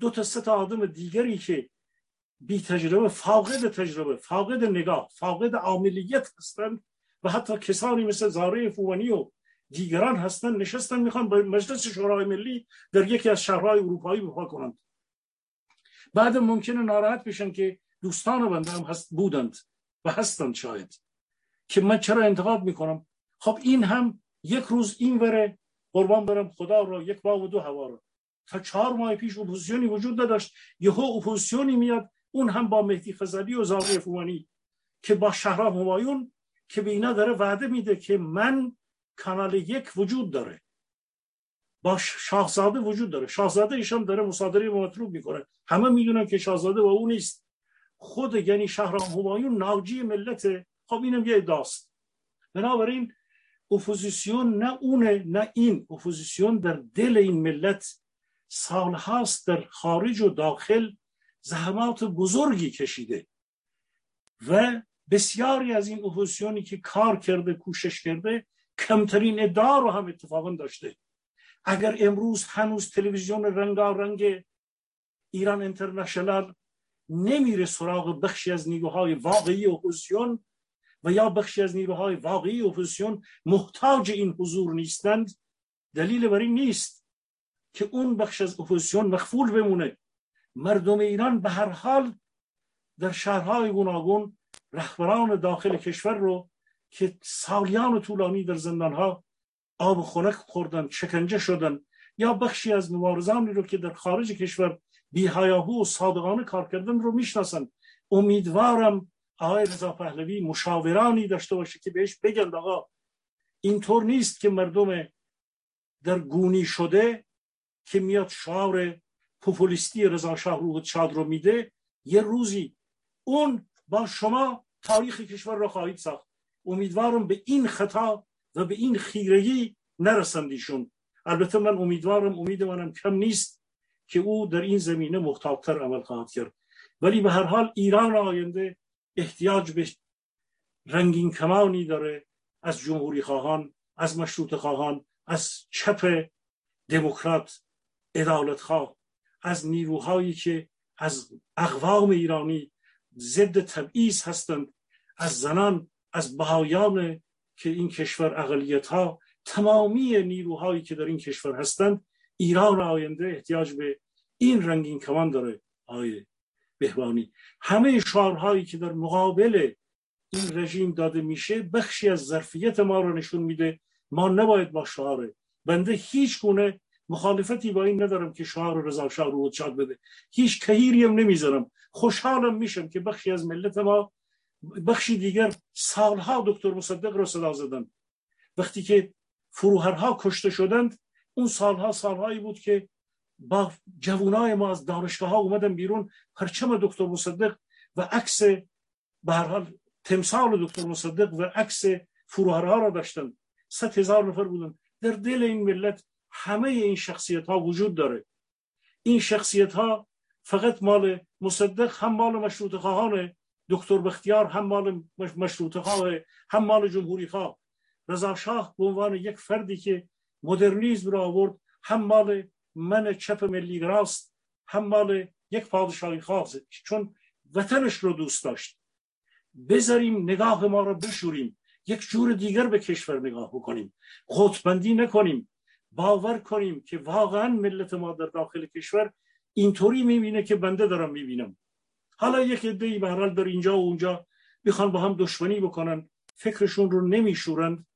S3: دو تا سه تا آدم دیگری که بی تجربه فاقد تجربه فاقد نگاه فاقد عاملیت هستند و حتی کسانی مثل زاره فوانی و دیگران هستن نشستن می‌خوان به مجلس شورای ملی در یکی از شهرهای اروپایی بپا کنند. بعد ممکنه ناراحت بشن که دوستان بنده هم هست بودند و هستند شاید. که من چرا انتقاد می‌کنم؟ خب این هم یک روز این وره قربان برم خدا را یک با و دو هوا را. تا چهار ماه پیش اپوزیسیونی وجود نداشت یهو اپوزیسیونی میاد اون هم با مهدی خزعلی و زاوی فومانی که با شهرام همایون که به اینا داره وعده میده که من کانال یک وجود داره. با شاهزاده وجود داره. شاهزاده ایشان داره مصادره به مطلوب می‌کنه. همه می‌دونن که شاهزاده و او نیست. خود یعنی شهرام همایون ناجی ملت. خب اینم یه اداست بنابراین اپوزیسیون نه اونه نه این. اپوزیسیون در دل این ملت سالهاست در خارج و داخل زحمات بزرگی کشیده. و بسیاری از این اپوزیسیونی که کار کرده کوشش کرده کمترین ادعا رو هم اتفاقا داشته. اگر امروز هنوز تلویزیون رنگارنگ ایران اینترنشنال نمیره سراغ بخشی از نیروهای واقعی اپوزیسیون و یا بخشی از نیروهای واقعی اپوزیسیون محتاج این حضور نیستند دلیل بر این نیست که اون بخش از اپوزیسیون مغفول بمونه. مردم ایران به هر حال در شهرهای گوناگون رهبران داخل کشور رو که سالیان طولانی در زندانها آب خنک خوردن شکنجه شدن. یا بخشی از مبارزانی رو که در خارج کشور بی‌هیاهو و صادقانه کار کردن رو می‌شناسن. امیدوارم آقای رضا پهلوی مشاورانی داشته باشه که بهش بگن آقا اینطور نیست که مردم در گونی شده که میاد شعار پوپولیستی رضا شاه رو شاد رو میده یه روزی اون با شما تاریخ کشور را خواهید ساخت. امیدوارم به این خطا و به این خیرگی نرسندیشون البته من امیدوارم امید منم کم نیست که او در این زمینه محتاطتر عمل خواهد کرد. ولی به هر حال ایران آینده احتیاج به رنگین کمانی داره از جمهوری خواهان از مشروط خواهان از چپ دموکرات ادالت خواه از نیروهایی که از اقوام ایرانی ضد تبعیض هستند از زنان از بهایان که این کشور اقلیت ها تمامی نیروهایی که در این کشور هستند ایران آینده احتیاج به این رنگین کمان داره آیه بهبانی همه شعارهایی که در مقابل این رژیم داده میشه بخشی از ظرفیت ما رو نشون میده. ما نباید با شعاره بنده هیچ گونه مخالفتی با این ندارم که شعار رضا شاه رو بده. هیچ کهیری هم نمی‌ذارم. خوشحالم میشم که بخشی از ملت ما بخشی دیگر سالها دکتر مصدق رو صدا زدن وقتی که فروهرها کشته شدند اون سالها سالهایی بود که با جوانای ما از دانشگاه ها اومدن بیرون. پرچم دکتر مصدق و عکس به هر حال تمثال دکتر مصدق و عکس فروهرها را داشتن صد هزار نفر بودن در دل این ملت همه این شخصیت ها وجود داره. این شخصیت ها فقط مال مصدق هم مال مشروط خواهان دکتر بختیار هم مال مشروط خواه هم مال جمهوری خواه رضا شاه به عنوان یک فردی که مدرنیزم را آورد هم مال من چپ ملی راست هم مال یک پادشاهی خواه چون وطنش رو دوست داشت. بذاریم نگاه ما رو بشوریم. یک جور دیگر به کشور نگاه بکنیم. خودبندی نکنیم. باور کنیم که واقعا ملت ما در داخل کشور اینطوری می‌بینه که بنده دارم می‌بینم. حالا یک عده به در اینجا و اونجا می‌خوان با هم دشمنی بکنن فکرشون رو نمیشورند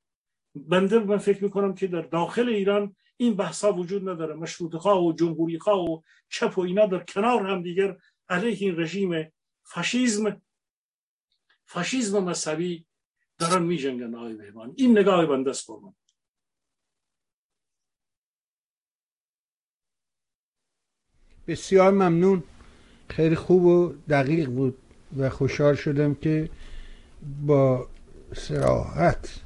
S3: بنده من فکر می‌کنم که در داخل ایران این بحثا وجود نداره. مشروط خواه و جمهوری خواه و چپ و اینا در کنار هم دیگر علیه این رژیم فاشیزم فاشیزم مذهبی دارن می جنگن آقای بهبان این نگاه بنده است من.
S2: بسیار ممنون. خیلی خوب و دقیق بود و خوشحال شدم که با سراحت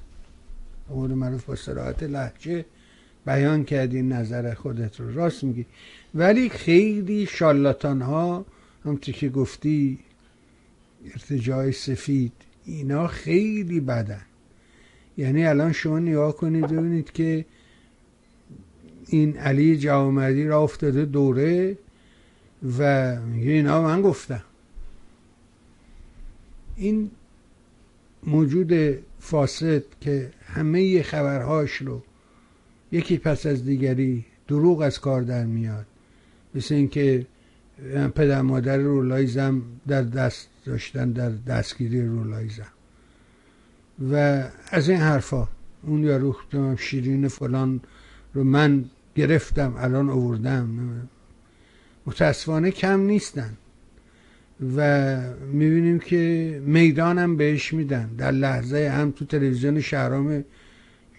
S2: قول معروف با سراحت لحجه بیان کردی نظر خودت رو. راست میگی. ولی خیلی شالاتان ها همونطور که گفتی ارتجای سفید اینا خیلی بدن. یعنی الان شما نگاه کنید ببینید که این علی جوامردی را افتاده دوره و میگه اینا من گفتم. این موجود فاسد که همه خبرهاش رو یکی پس از دیگری دروغ از کار در میاد مثل اینکه پدر مادر رولایزم در دست داشتن در دستگیری رولایزم و از این حرفا اون یارو شیرین فلان رو من گرفتم الان اووردم متاسفانه کم نیستن. و می‌بینیم که می‌دانم بهش میدن. در لحظه هم تو تلویزیون شهرام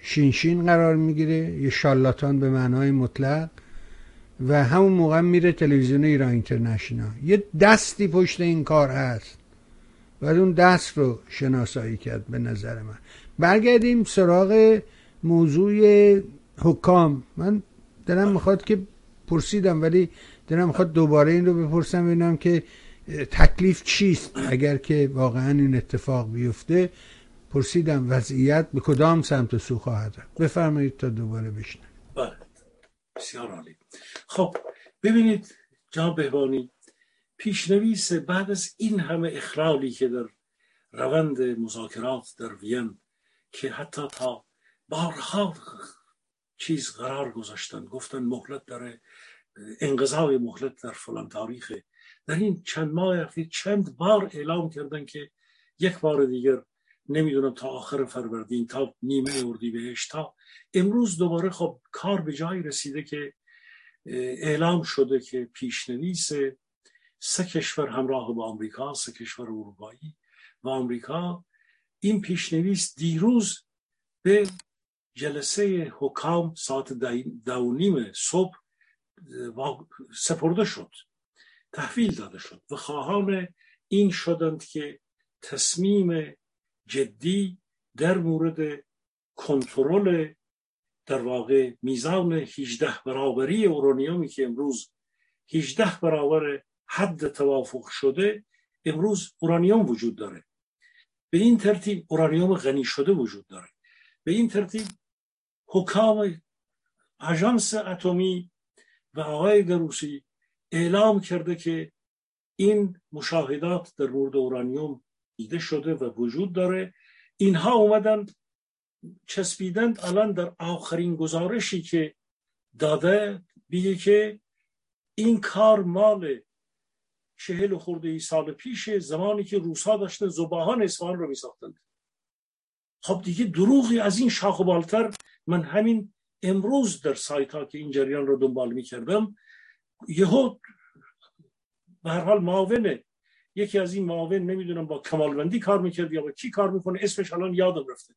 S2: شینشین قرار می‌گیره. یه شالاتان به معنای مطلق. و همون موقع میره تلویزیون ایران اینترنشنال. یه دستی پشت این کار هست. و اون دست رو شناسایی کرد به نظر من. برگردیم سراغ موضوع حکام. من دلم می‌خواد که پرسیدم ولی دلم می‌خواد دوباره این رو بپرسم ببینم که تکلیف چیست؟ اگر که واقعا این اتفاق بیفته پرسیدم وضعیت به کدام سمت سو خواهد بفرمایید تا دوباره بشنم
S3: بله. بسیار عالی. خب ببینید جناب بهبانی پیشنویس بعد از این همه اخلالی که در روند مذاکرات در وین که حتی تا بارها چیز قرار گذاشتن گفتن مهلت داره انقضای مهلت در فلان تاریخ در این چند ماه اخیر چند بار اعلام کردن که یک بار دیگر نمی‌دونم تا آخر فروردین تا نیمه اردی بهش تا. امروز دوباره خب کار به جایی رسیده که اعلام شده که پیشنویس سه کشور همراه با آمریکا سه کشور اروپایی و آمریکا این پیشنویس دیروز به جلسه حکام ساعت دو نیم صبح سپرده شد تحویل داده شد و خواهان این شدند که تصمیم جدی در مورد کنترل در واقع میزان 18 برابری اورانیومی که امروز 18 برابر حد توافق شده امروز اورانیوم وجود داره. به این ترتیب اورانیوم غنی شده وجود داره. به این ترتیب حکام اژانس اتمی و آقای گروسی اعلام کرده که این مشاهدات در مورد اورانیوم دیده شده و وجود داره. اینها اومدن چسبیدند الان در آخرین گزارشی که داده بیه که این کار مال چهل خورده ای سال پیش زمانی که روسا داشتن زباهان اصفهان رو میساختند. خب دیگه دروغی از این شاخ و بالتر من همین امروز در سایت ها که این جریان رو دنبال می‌کردم یهو به هر حال معاونه یکی از این معاون نمی‌دونم با کمالوندی کار می‌کرد یا با کی کار می‌کنه اسمش الان یادم رفته.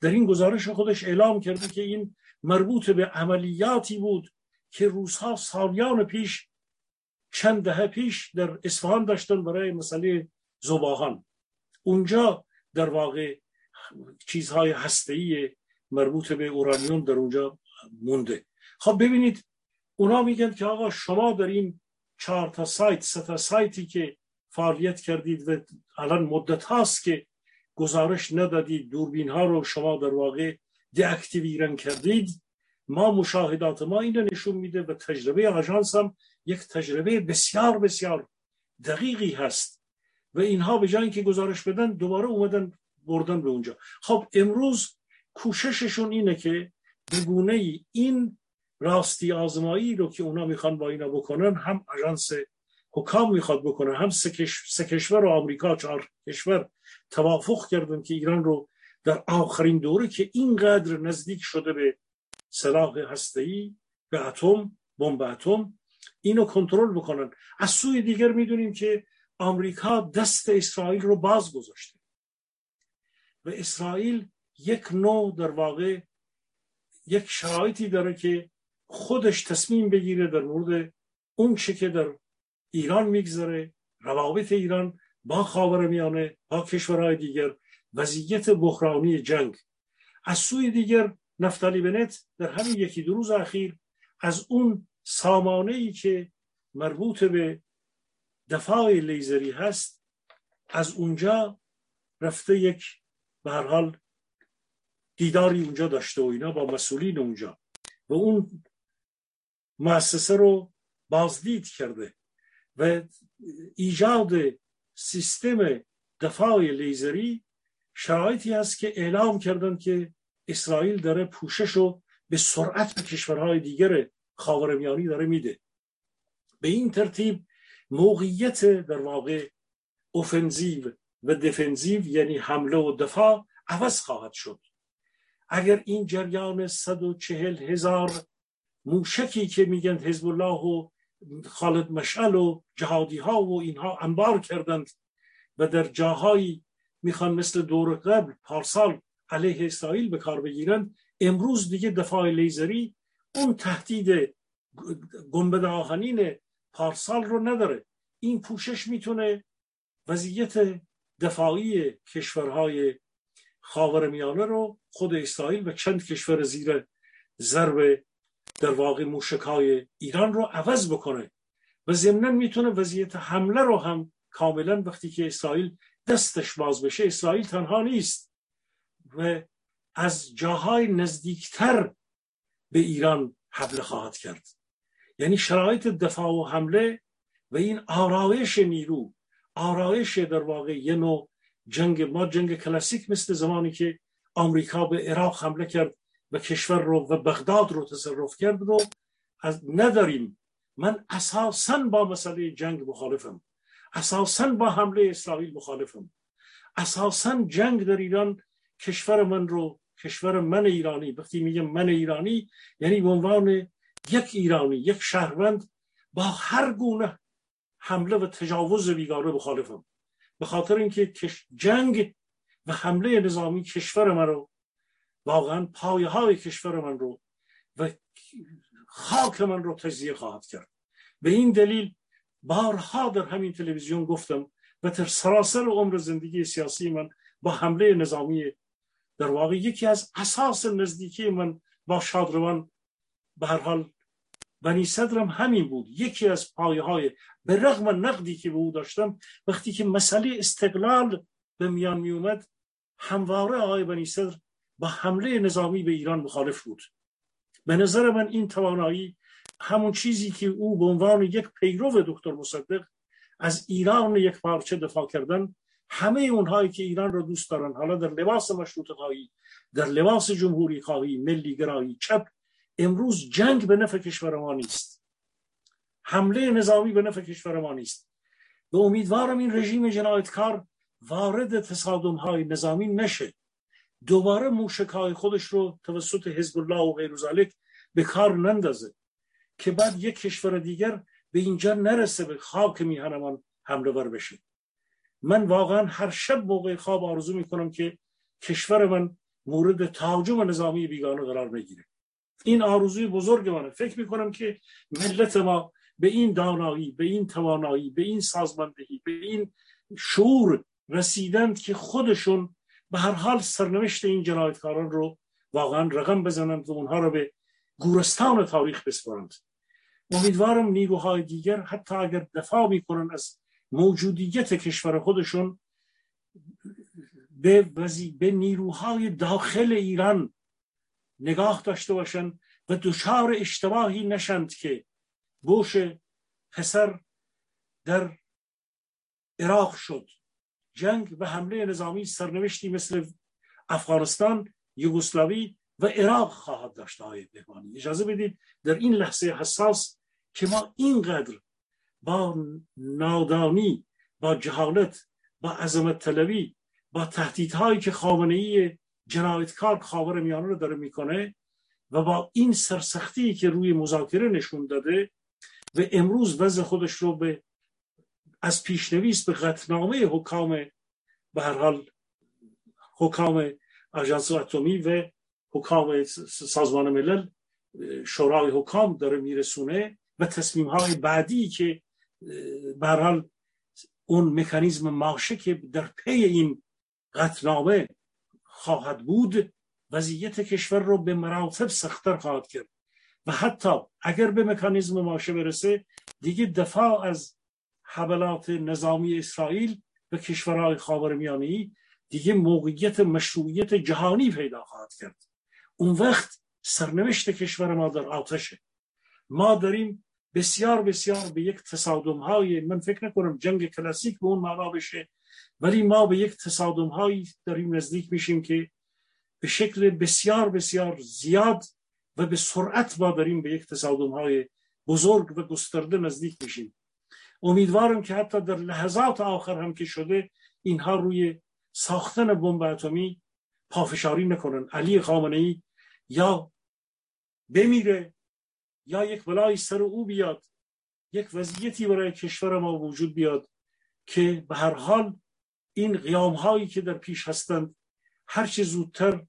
S3: در این گزارش خودش اعلام کرده که این مربوط به عملیاتی بود که روزها سالیان پیش چند دهه پیش در اصفهان داشتن برای مسئله زباهان. اونجا در واقع چیزهای هسته‌ای مربوط به اورانیوم در اونجا مونده. خب ببینید اونا میگن که آقا شما در این چهار تا سایت سه تا سایتی که فعالیت کردید و الان مدت هاست که گزارش ندادید دوربین ها رو شما در واقع دیاکتیویرن کردید ما مشاهدات ما اینو نشون میده و تجربه آژانس هم یک تجربه بسیار بسیار دقیقی هست. و اینها به جای که گزارش بدن دوباره اومدن بردن به اونجا. خب امروز کوشششون اینه که به گونه این راستی آزمایی رو که اونا می‌خوان با اینا بکنن هم اژانس حکام می‌خواد بکنه هم سه, کشور و آمریکا چهار کشور توافق کردن که ایران رو در آخرین دوره که اینقدر نزدیک شده به سلاح هسته‌ای به اتم بمب اتم اینو کنترل بکنن. از سوی دیگر می‌دونیم که آمریکا دست اسرائیل رو باز گذاشته و اسرائیل یک نوع در واقع یک شرایطی داره که خودش تصمیم بگیره در مورد اون چه که در ایران میگذره روابط ایران با خاورمیانه با کشورهای دیگر وضعیت بحرانی جنگ. از سوی دیگر نفتالی بنت در همین یکی دو روز اخیر از اون سامانه ای که مربوط به دفاع لیزری هست از اونجا رفته یک به هر حال دیداری اونجا داشته و اینا با مسئولین اونجا. و اون مؤسسه رو بازدید کرده و ایجاد سیستم دفاع لیزری شرایطی است که اعلام کردن که اسرائیل داره پوشش رو به سرعت به کشورهای دیگر خاورمیانی داره میده. به این ترتیب موقعیت در واقع اوفنزیو و دفنزیو یعنی حمله و دفاع عوض خواهد شد. اگر این جریان 140 هزار موشکی که میگن حزب الله و خالد مشعل و جهادی ها و اینها انبار کردند و در جاهایی می‌خوان مثل دور قبل پارسال علیه اسرائیل به کار بگیرن امروز دیگه دفاع لیزری اون تهدید گنبد آهنین پارسال رو نداره. این پوشش می‌تونه وضعیت دفاعی کشورهای خاورمیانه رو خود اسرائیل و چند کشور زیر ضرب در واقع موشکای ایران رو عوض بکنه و ضمنا می‌تونه وضعیت حمله رو هم کاملا وقتی که اسرائیل دستش باز بشه اسرائیل تنها نیست و از جاهای نزدیکتر به ایران حمله خواهد کرد. یعنی شرایط دفاع و حمله و این آرایش نیرو آرایش در واقع یه نوع جنگ ما جنگ کلاسیک مثل زمانی که آمریکا به عراق حمله کرد و کشور رو و بغداد رو تصرف کرد رو از نداریم. من اساسا با مسئله جنگ مخالفم. اساسا با حمله اسرائیل مخالفم. اساسا جنگ در ایران کشور من رو کشور من ایرانی وقتی میگم من ایرانی یعنی به عنوان یک ایرانی یک شهروند با هر گونه حمله و تجاوز بیگانه مخالفم. به خاطر اینکه جنگ و حمله نظامی کشور من رو واقعا پایه های کشور من رو و خاک من رو تجزیه خواهد کرد. به این دلیل بارها در همین تلویزیون گفتم و در سراسر عمر زندگی سیاسی من با حمله نظامی در واقع یکی از اساس نزدیکی من با شادروان به هر حال بنی صدرم همین بود. یکی از پایه های به رغم نقدی که به او داشتم وقتی که مسئله استقلال به میان می اومد همواره آقای بنی صدر با حمله نظامی به ایران مخالف بود. به نظر من این توانایی همون چیزی که او به عنوان یک پیرو دکتر مصدق از ایران یک پارچه دفاع کردن همه اونهایی که ایران رو دوست دارن حالا در لباس مشروط خواهی در لباس جمهوری خواهی ملی گرایی چپ امروز جنگ به نفع کشور ما نیست. حمله نظامی به نفع کشور ما نیست. به امیدوارم این رژیم جنایتکار وارد تصادم های نظامی نشه. دوباره موشک های خودش رو توسط حزب الله و غیر به کار نندازه که بعد یک کشور دیگر به اینجا نرسه به خاک میهنمان حمله ور بشه. من واقعا هر شب موقع خواب آرزو می‌کنم که کشور من مورد تهاجم نظامی بیگانه قرار بگیره. این آرزوی بزرگ منه فکر می‌کنم که ملت ما به این دانایی به این توانایی به این سازماندهی به این شعور رسیدند که خودشون به هر حال سرنوشت این جنایتکاران رو واقعا رقم بزنند و اونها رو به گورستان تاریخ بسپارند. امیدوارم نیروهای دیگر حتی اگر دفاع می‌کنن از موجودیت کشور خودشون به, به نیروهای داخل ایران نگاه داشته باشند و دچار اشتباهی نشند که بوش پسر در عراق شد. جنگ و حمله نظامی سرنوشتی مثل افغانستان یوگسلاوی و عراق خواهد داشت آقای بهبانی اجازه بدید در این لحظه حساس که ما اینقدر با نادانی با جهالت با عظمت طلبی با تهدیدهایی که خامنه ای جنایتکار خاور میانه رو داره می‌کنه و با این سرسختی که روی مذاکره نشون داده و امروز وضع خودش رو به از پیشنویس به قطنامه حکام به هر حال حکام اژانس اتمی و حکام سازمان ملل شورای حکام داره میرسونه و تصمیم های بعدی که به حال اون مکانیزم ماشه که در پی این قطنامه خواهد بود وضعیت کشور رو به مراتب سختتر خواهد کرد. و حتی اگر به مکانیزم ماشه برسه دیگه دفاع از حملات نظامی اسرائیل به کشورهای خاورمیانه دیگه موقعیت مشروعیت جهانی پیدا خواهد کرد. اون وقت سرنوشت کشور ما در آتشه. ما داریم بسیار بسیار به یک تصادم های من فکر نکنم جنگ کلاسیک به اون معنا بشه ولی ما به یک تصادم هایی داریم نزدیک میشیم که به شکل بسیار بسیار زیاد و به سرعت ما داریم به یک تصادم های بزرگ و گسترده نزدیک میشیم. امیدوارم که حتی در لحظات آخر هم که شده اینها روی ساختن بمب اتمی پافشاری نکنن. علی خامنه ای یا بمیره یا یک بلای سر او بیاد یک وضعیتی برای کشور ما وجود بیاد که به هر حال این قیام هایی که در پیش هستند هرچه زودتر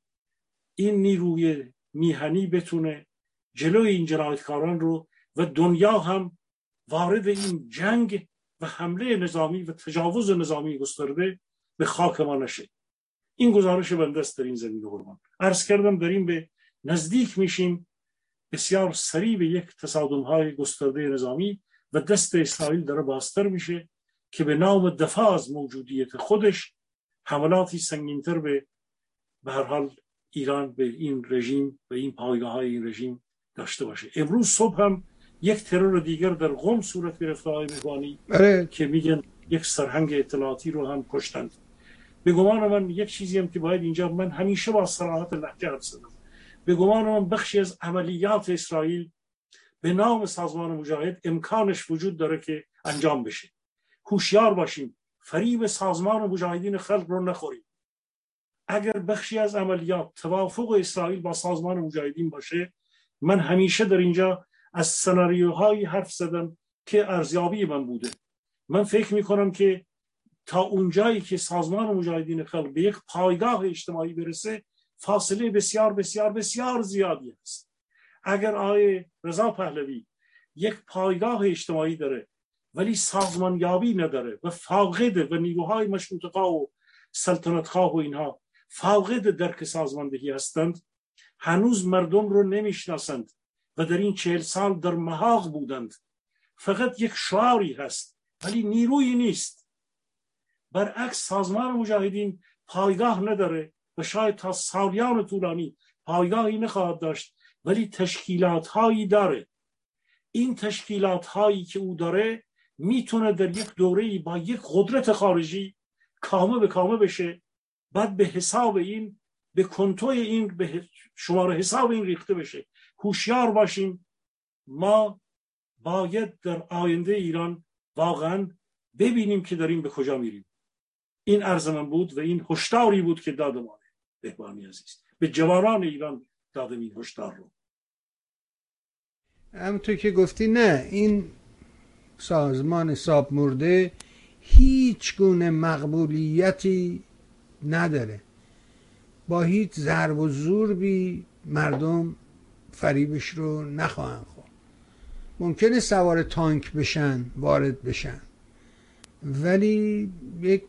S3: این نیروی میهنی بتونه جلوی این جنایتکاران رو و دنیا هم وارد این جنگ و حمله نظامی و تجاوز نظامی گسترده به خاک ما نشه. این گزارش بنده است در این زمینه قربان. عرض کردم داریم به نزدیک میشیم. بسیار سریع به یک تصادم های گسترده نظامی و دست اسرائیل داره باستر میشه. که به نام دفاع از موجودیت خودش حملاتی سنگینتر به به هر حال ایران به این رژیم و این پایگاه های این رژیم داشته باشه. امروز صبح هم یک ترور دیگر در قم صورت گرفته های میبانی
S2: بله.
S3: که میگن یک سرهنگ اطلاعاتی رو هم کشتند. به گمان من یک چیزی هم که باید اینجا من همیشه با صراحت لحجه حرف زدم. به گمان من بخشی از عملیات اسرائیل به نام سازمان مجاهد امکانش وجود داره که انجام بشه. هوشیار باشیم. فریب سازمان مجاهدین خلق رو نخوریم. اگر بخشی از عملیات توافق اسرائیل با سازمان مجاهدین باشه من همیشه در اینجا از سناریوهایی حرف زدم که ارزیابی من بوده. من فکر می کنم که تا اونجایی که سازمان مجاهدین خلق به یک پایگاه اجتماعی برسه فاصله بسیار بسیار بسیار زیادی است. اگر آقای رضا پهلوی یک پایگاه اجتماعی داره ولی سازمانیابی نداره و فاقده و نیروهای مشروطه و سلطنت خواه و اینها فاقد درک سازماندهی هستند. هنوز مردم رو نمی‌شناسند و در این چهل سال در محاق بودند. فقط یک شعاری هست ولی نیروی نیست. برعکس سازمان مجاهدین پایگاه نداره و شاید تا سالیان طولانی پایگاهی نخواهد داشت ولی تشکیلات هایی داره. این تشکیلات هایی که او داره می‌تونه در یک دوره با یک قدرت خارجی کامه به کامه بشه بعد به حساب این به کنتوی این به شماره حساب این ریخته بشه. هوشیار باشیم. ما باید در آینده ایران واقعا ببینیم که داریم به کجا میریم. این عرض من بود و این هشداری بود که دادم بهبانی عزیز. به جوانان ایران دادم این هشدار رو.
S2: همونطور که گفتی نه این سازمان ساب مرده هیچ گونه مقبولیتی نداره. با هیچ ضرب و زور بی مردم فریبش رو نخواهند خورد. ممکنه سوار تانک بشن وارد بشن. ولی یک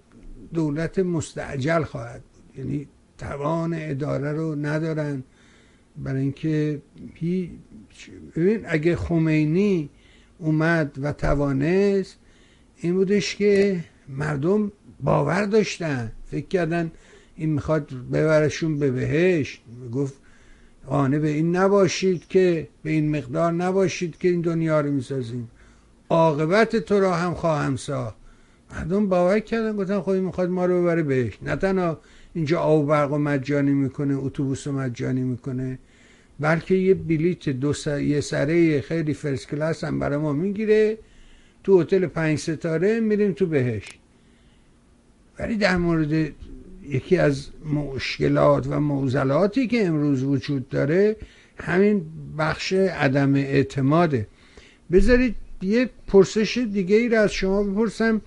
S2: دولت مستعجل خواهد بود. یعنی توان اداره رو ندارن. برای اینکه ببین اگه خمینی اومد و توانست این بودش که مردم باور داشتن. فکر کردن این می‌خواد ببرشون به بهشت. گفت آنه به این نباشید که به این مقدار نباشید که این دنیا رو می‌سازیم. عاقبت تو را هم خواهم ساخت. مردم باور کردن گفتن خب این می‌خواد ما رو ببره بهش نه تنها اینجا آب برق و مجانی می‌کنه اتوبوس و مجانی می‌کنه. بلکه یه بلیت دو یه سره خیلی فرست کلاس هم برای ما می‌گیره. تو هتل پنج ستاره میریم تو بهش ولی در مورد یکی از مشکلات و معضلاتی که امروز وجود داره همین بخش عدم اعتماده. بذارید یه پرسش دیگه ای رو از شما بپرسم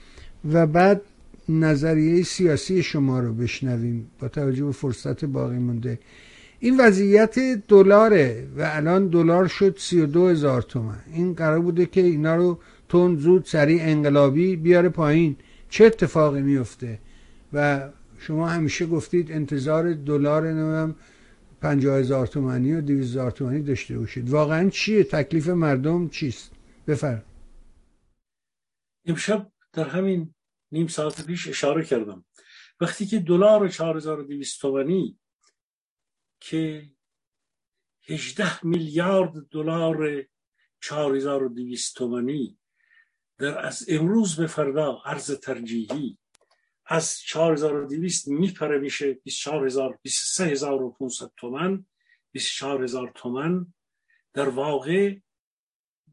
S2: و بعد نظریه سیاسی شما رو بشنویم. با توجه به فرصت باقی مونده. این وضعیت دلاره و الان دلار شد سی و دو هزار تومن. این قرار بوده که اینا رو تون زود سریع انقلابی بیاره پایین. چه اتفاقی میفته؟ و شما همیشه گفتید انتظار دلار نمیم پنجاه هزار تومنی و دویز هزار تومنی داشته باشید. واقعا چیه؟ تکلیف مردم چیست؟ بفرم
S3: امشب در همین نیم ساعت پیش اشاره کردم. وقتی که دلار 4200 تومانی که 18 میلیارد دلار 4200 تومانی در از امروز به فردا ارز ترجیحی از 4200 میپره میشه 24000 23500 تومن 24000 تومن در واقع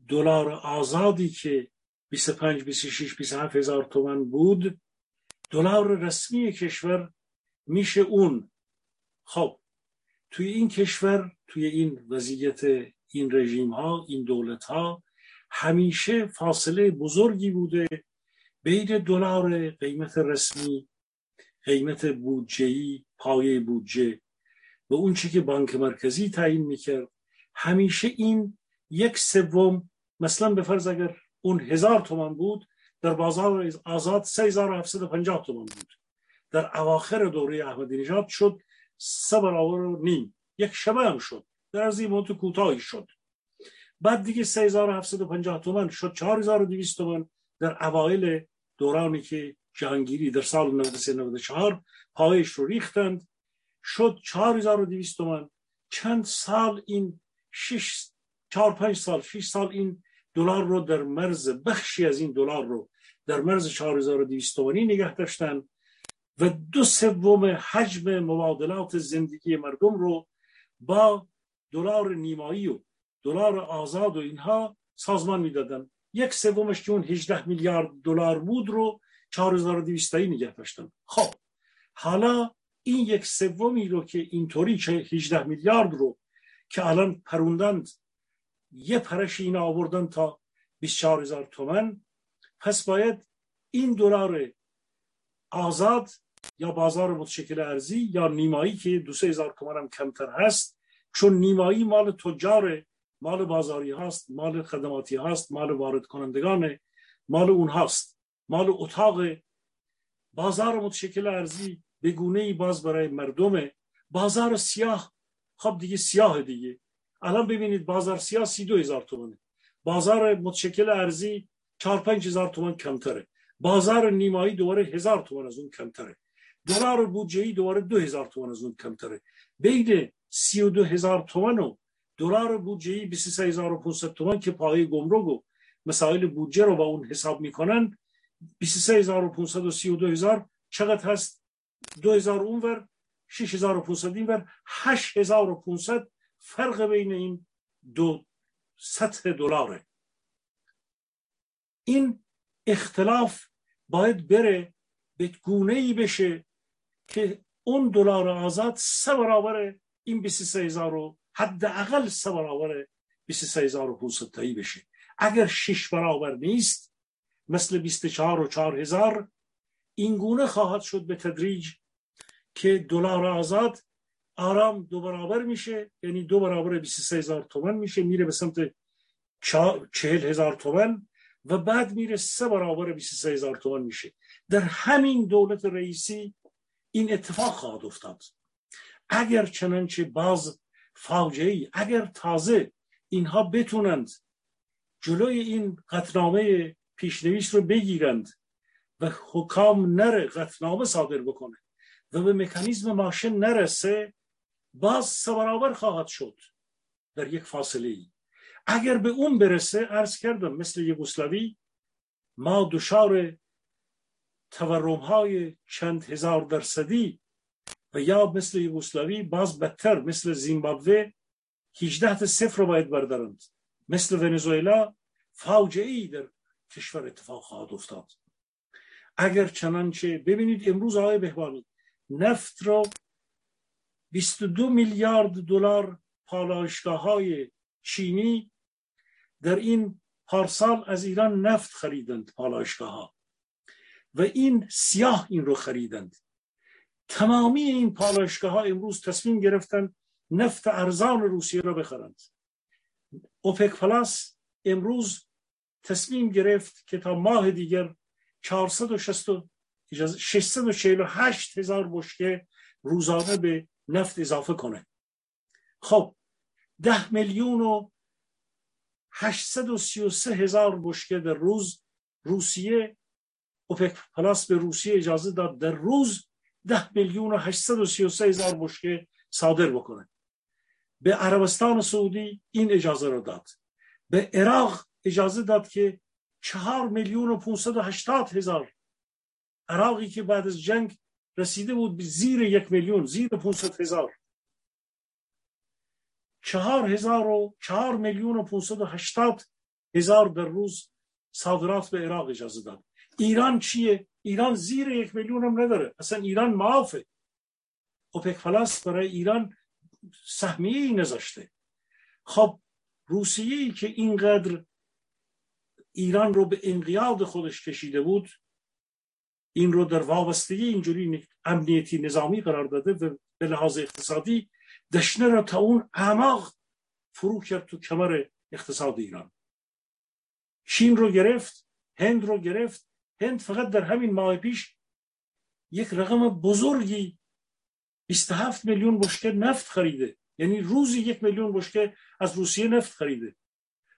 S3: دلار آزادی که 25 26 27 هزار تومن بود. دلار رسمی کشور میشه اون. خب توی این کشور توی این وضعیت این رژیم ها این دولت ها همیشه فاصله بزرگی بوده بین دلار قیمت رسمی قیمت بودجهی پایه بودجه و اون چی که بانک مرکزی تعیین می‌کرد. همیشه این یک سوم مثلا به فرض اگر اون هزار تومان بود در بازار آزاد 3750 تومان بود. در اواخر دوره احمدی نژاد شد سه برابر و نیم. یک شبه هم شد. در از این مدت کوتاهی شد. بعد دیگه 3750 تومان شد. 4200 تومان در اوایل دورانی که جهانگیری در سال 93 94 پایش رو ریختند. شد 4200 تومان. چند سال این 6 4 5 سال 6 سال این دلار رو در مرز بخشی از این دلار رو در مرز 4200 تومانی نگه داشتن و دو سوم حجم مبادلات زندگی مردم رو با دلار نیمایی و دلار آزاد و اینها سازمان می‌دادن. یک سومش که اون 18 میلیارد دلار بود رو 4200 تایی نگه داشتن. خب حالا این یک سومی رو که اینطوری 18 میلیارد رو که الان پروندند یه پرش اینا آوردن تا 24 هزار تومن پس باید این دلار آزاد یا بازار متشکل ارزی یا نیمایی که دو سه هزار تومن هم کمتر هست چون نیمایی مال تجار مال بازاری هست مال خدماتی هست مال وارد کنندگان مال اون هست مال اتاق بازار متشکل ارزی به گونه ای باز برای مردم. بازار سیاه خب دیگه سیاه دیگه. الان ببینید بازار سیاه سی دو هزار تومنه بازار متشکل ارزی چار پنج هزار تومن کمتره. بازار نیمایی دوباره هزار تومن از اون کمتره. دلار بودجه دوباره دو هزار تومن از اون کمتره. بین سی و دو هزار تومن و دلار بودجه ای 23500 تومن که پای گمرک و مسائل بودجه رو با اون حساب می‌کنن 23500 و 32000 چقدر هست؟ 2000 اونور 6500 اینور 8500 فرق بین این دو سطح دلاره. این اختلاف باید بره به گونه ای بشه که اون دلار آزاد سه برابر این 23 هزار رو حداقل سه برابر 23 هزار و تایی بشه. اگر شش برابر نیست مثل 24 و 4 هزار این گونه خواهد شد به تدریج که دلار آزاد آرام دو برابر میشه یعنی دو برابر 23 هزار تومن میشه میره به سمت 40 هزار تومن و بعد میره سه برابر 23 هزار تومن میشه. در همین دولت رئیسی این اتفاق خواهد افتاد. اگر چنانچه باز فاجعه اگر تازه اینها بتونند جلوی این قطنامه پیشنویس رو بگیرند و حکام نره قطنامه صادر بکنه و به مکانیزم ماشین نرسه باز سه خواهد شد در یک فاصله ای اگر به اون برسه عرض کردم مثل یوگسلاوی ما دچار تورم های چند هزار درصدی و یا مثل یوگسلاوی باز بدتر مثل زیمبابوه 18 تا صفر رو باید بردارند. مثل ونزوئلا فاجعه ای در کشور اتفاق خواهد افتاد. اگر چنانچه ببینید امروز آقای بهبانی نفت را 22 میلیارد دلار پالایشگاه های چینی در این پارسال از ایران نفت خریدند پالایشگاه ها و این سیاه این رو خریدند. تمامی این پالایشگاه ها امروز تصمیم گرفتند نفت ارزان روسیه را بخرند. اوپک پلاس امروز تصمیم گرفت که تا ماه دیگر 648 هزار بشکه روزانه به نفت اضافه کنه. خب ده میلیون و 833 هزار بشکه در روز روسیه اوپک پلاس به روسیه اجازه داد در روز ده میلیون و 833 هزار بشکه صادر بکنه. به عربستان سعودی این اجازه را داد. به عراق اجازه داد که چهار میلیون و 580 هزار عراقی که بعد از جنگ رسیده بود به زیر یک میلیون زیر 500 هزار. چهار هزار و چهار میلیون و 580 هزار در روز صادرات به عراق اجازه داد. ایران چیه؟ ایران زیر یک میلیون هم نداره. اصلا ایران معافه. اوپک پلاس برای ایران سهمیه ای نذاشته. خب روسیه ای که اینقدر ایران رو به انقیاد خودش کشیده بود این رو در وابستگی اینجوری امنیتی نظامی قرار داده و به لحاظ اقتصادی دشنه را تا اون اعماق فرو کرد تو کمر اقتصاد ایران. چین رو گرفت هند رو گرفت هند فقط در همین ماه پیش یک رقم بزرگی 27 میلیون بشکه نفت خریده یعنی روزی یک میلیون بشکه از روسیه نفت خریده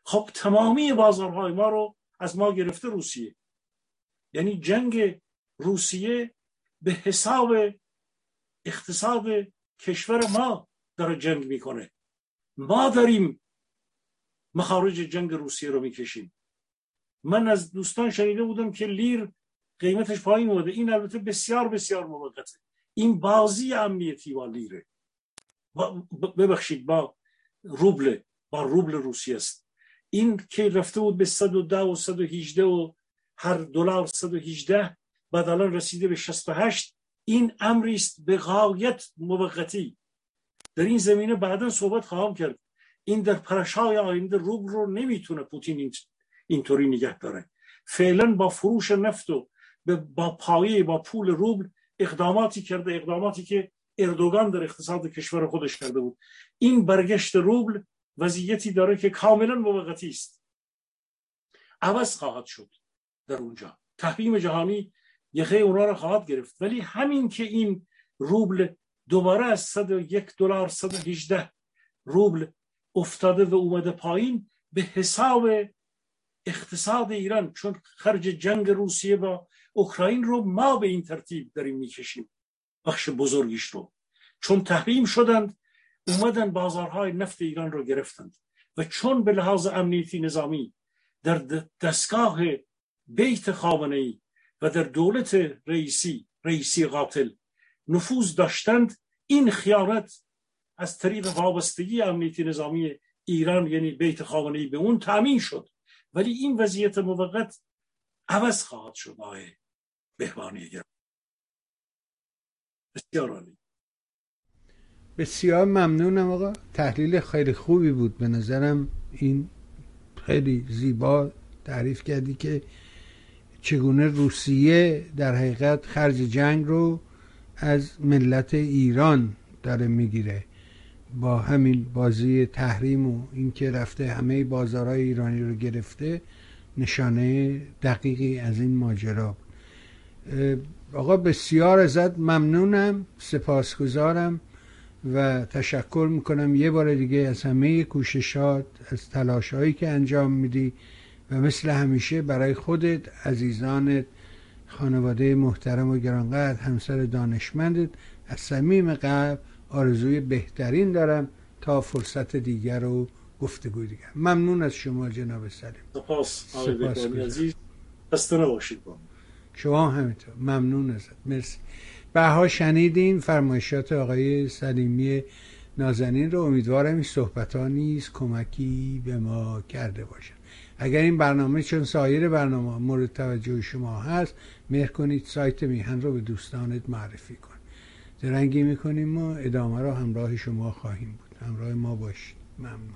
S3: خب تمامی بازارهای ما رو از ما گرفته روسیه یعنی جنگ روسیه به حساب اقتصاد کشور ما داره جنگ می‌کنه ما داریم مخارج جنگ روسیه رو می‌کشیم من از دوستان شنیده بودم که لیر قیمتش پایین اومده. این البته بسیار بسیار موقته این بازی امنیتی با لیره ببخشید با روبل با روبل روسیه است. این که رفته بود به 110 و 118 و هر دلار 118 بعد الان رسیده به 68 این امری است به غایت موقتی. در این زمینه بعدا صحبت خواهم کرد. این در پرشای آینده روبل رو نمی‌تونه پوتین اینطوری نگه داره. فعلا با فروش نفت و با پایه با پول روبل اقداماتی کرده اقداماتی که اردوگان در اقتصاد کشور خودش کرده بود. این برگشت روبل وضعیتی داره که کاملا موقتی است. عوض خواهد شد در اونجا. تحریم جهانی یخه اونا رو خواهد گرفت. ولی همین که این روبل دوباره از 101 دلار 118 روبل افتاده و اومده پایین به حساب اقتصاد ایران چون خرج جنگ روسیه با اوکراین رو ما به این ترتیب داریم می‌کشیم بخش بزرگیش رو. چون تحریم شدند اومدن بازارهای نفت ایران رو گرفتند و چون به لحاظ امنیتی نظامی در دستگاه بیت خامنه ای و در دولت رئیسی رئیسی قاتل نفوذ داشتند این خیانت از طریق وابستگی امنیتی نظامی ایران یعنی بیت خامنه ای به اون تامین شد. ولی این وضعیت موقت عوض خواهد شد آقای بهبانی بسیار عالی.
S2: بسیار ممنونم آقا. تحلیل خیلی خوبی بود. به نظرم این خیلی زیبا تعریف کردی که چگونه روسیه در حقیقت خرج جنگ رو از ملت ایران داره می‌گیره. با همین بازی تحریم و اینکه رفته همه بازارهای ایرانی رو گرفته نشانه دقیقی از این ماجرا آقا بسیار ازت ممنونم سپاسگزارم و تشکر می‌کنم. یه بار دیگه از همه کوششات از تلاش هایی که انجام میدی و مثل همیشه برای خودت عزیزانت خانواده محترم و گرانقدر همسر دانشمندت از صمیم قلب آرزوی بهترین دارم تا فرصت دیگر رو گفتگوی دیگر. ممنون از شما جناب سلیم.
S3: سپاس عزیز. باشید با
S2: شما همینطور. ممنون ازت. مرسی. بها شنیدین فرمایشات آقای سلیمی نازنین رو. امیدوارم این صحبت ها نیز کمکی به ما کرده باشد اگر این برنامه چون سایر برنامه مورد توجه شما هست مهر کنید سایت میهن رو به دوستانت معرفی کن درنگی می‌کنیم و ادامه را همراه شما خواهیم بود. همراه ما باشید. ممنون.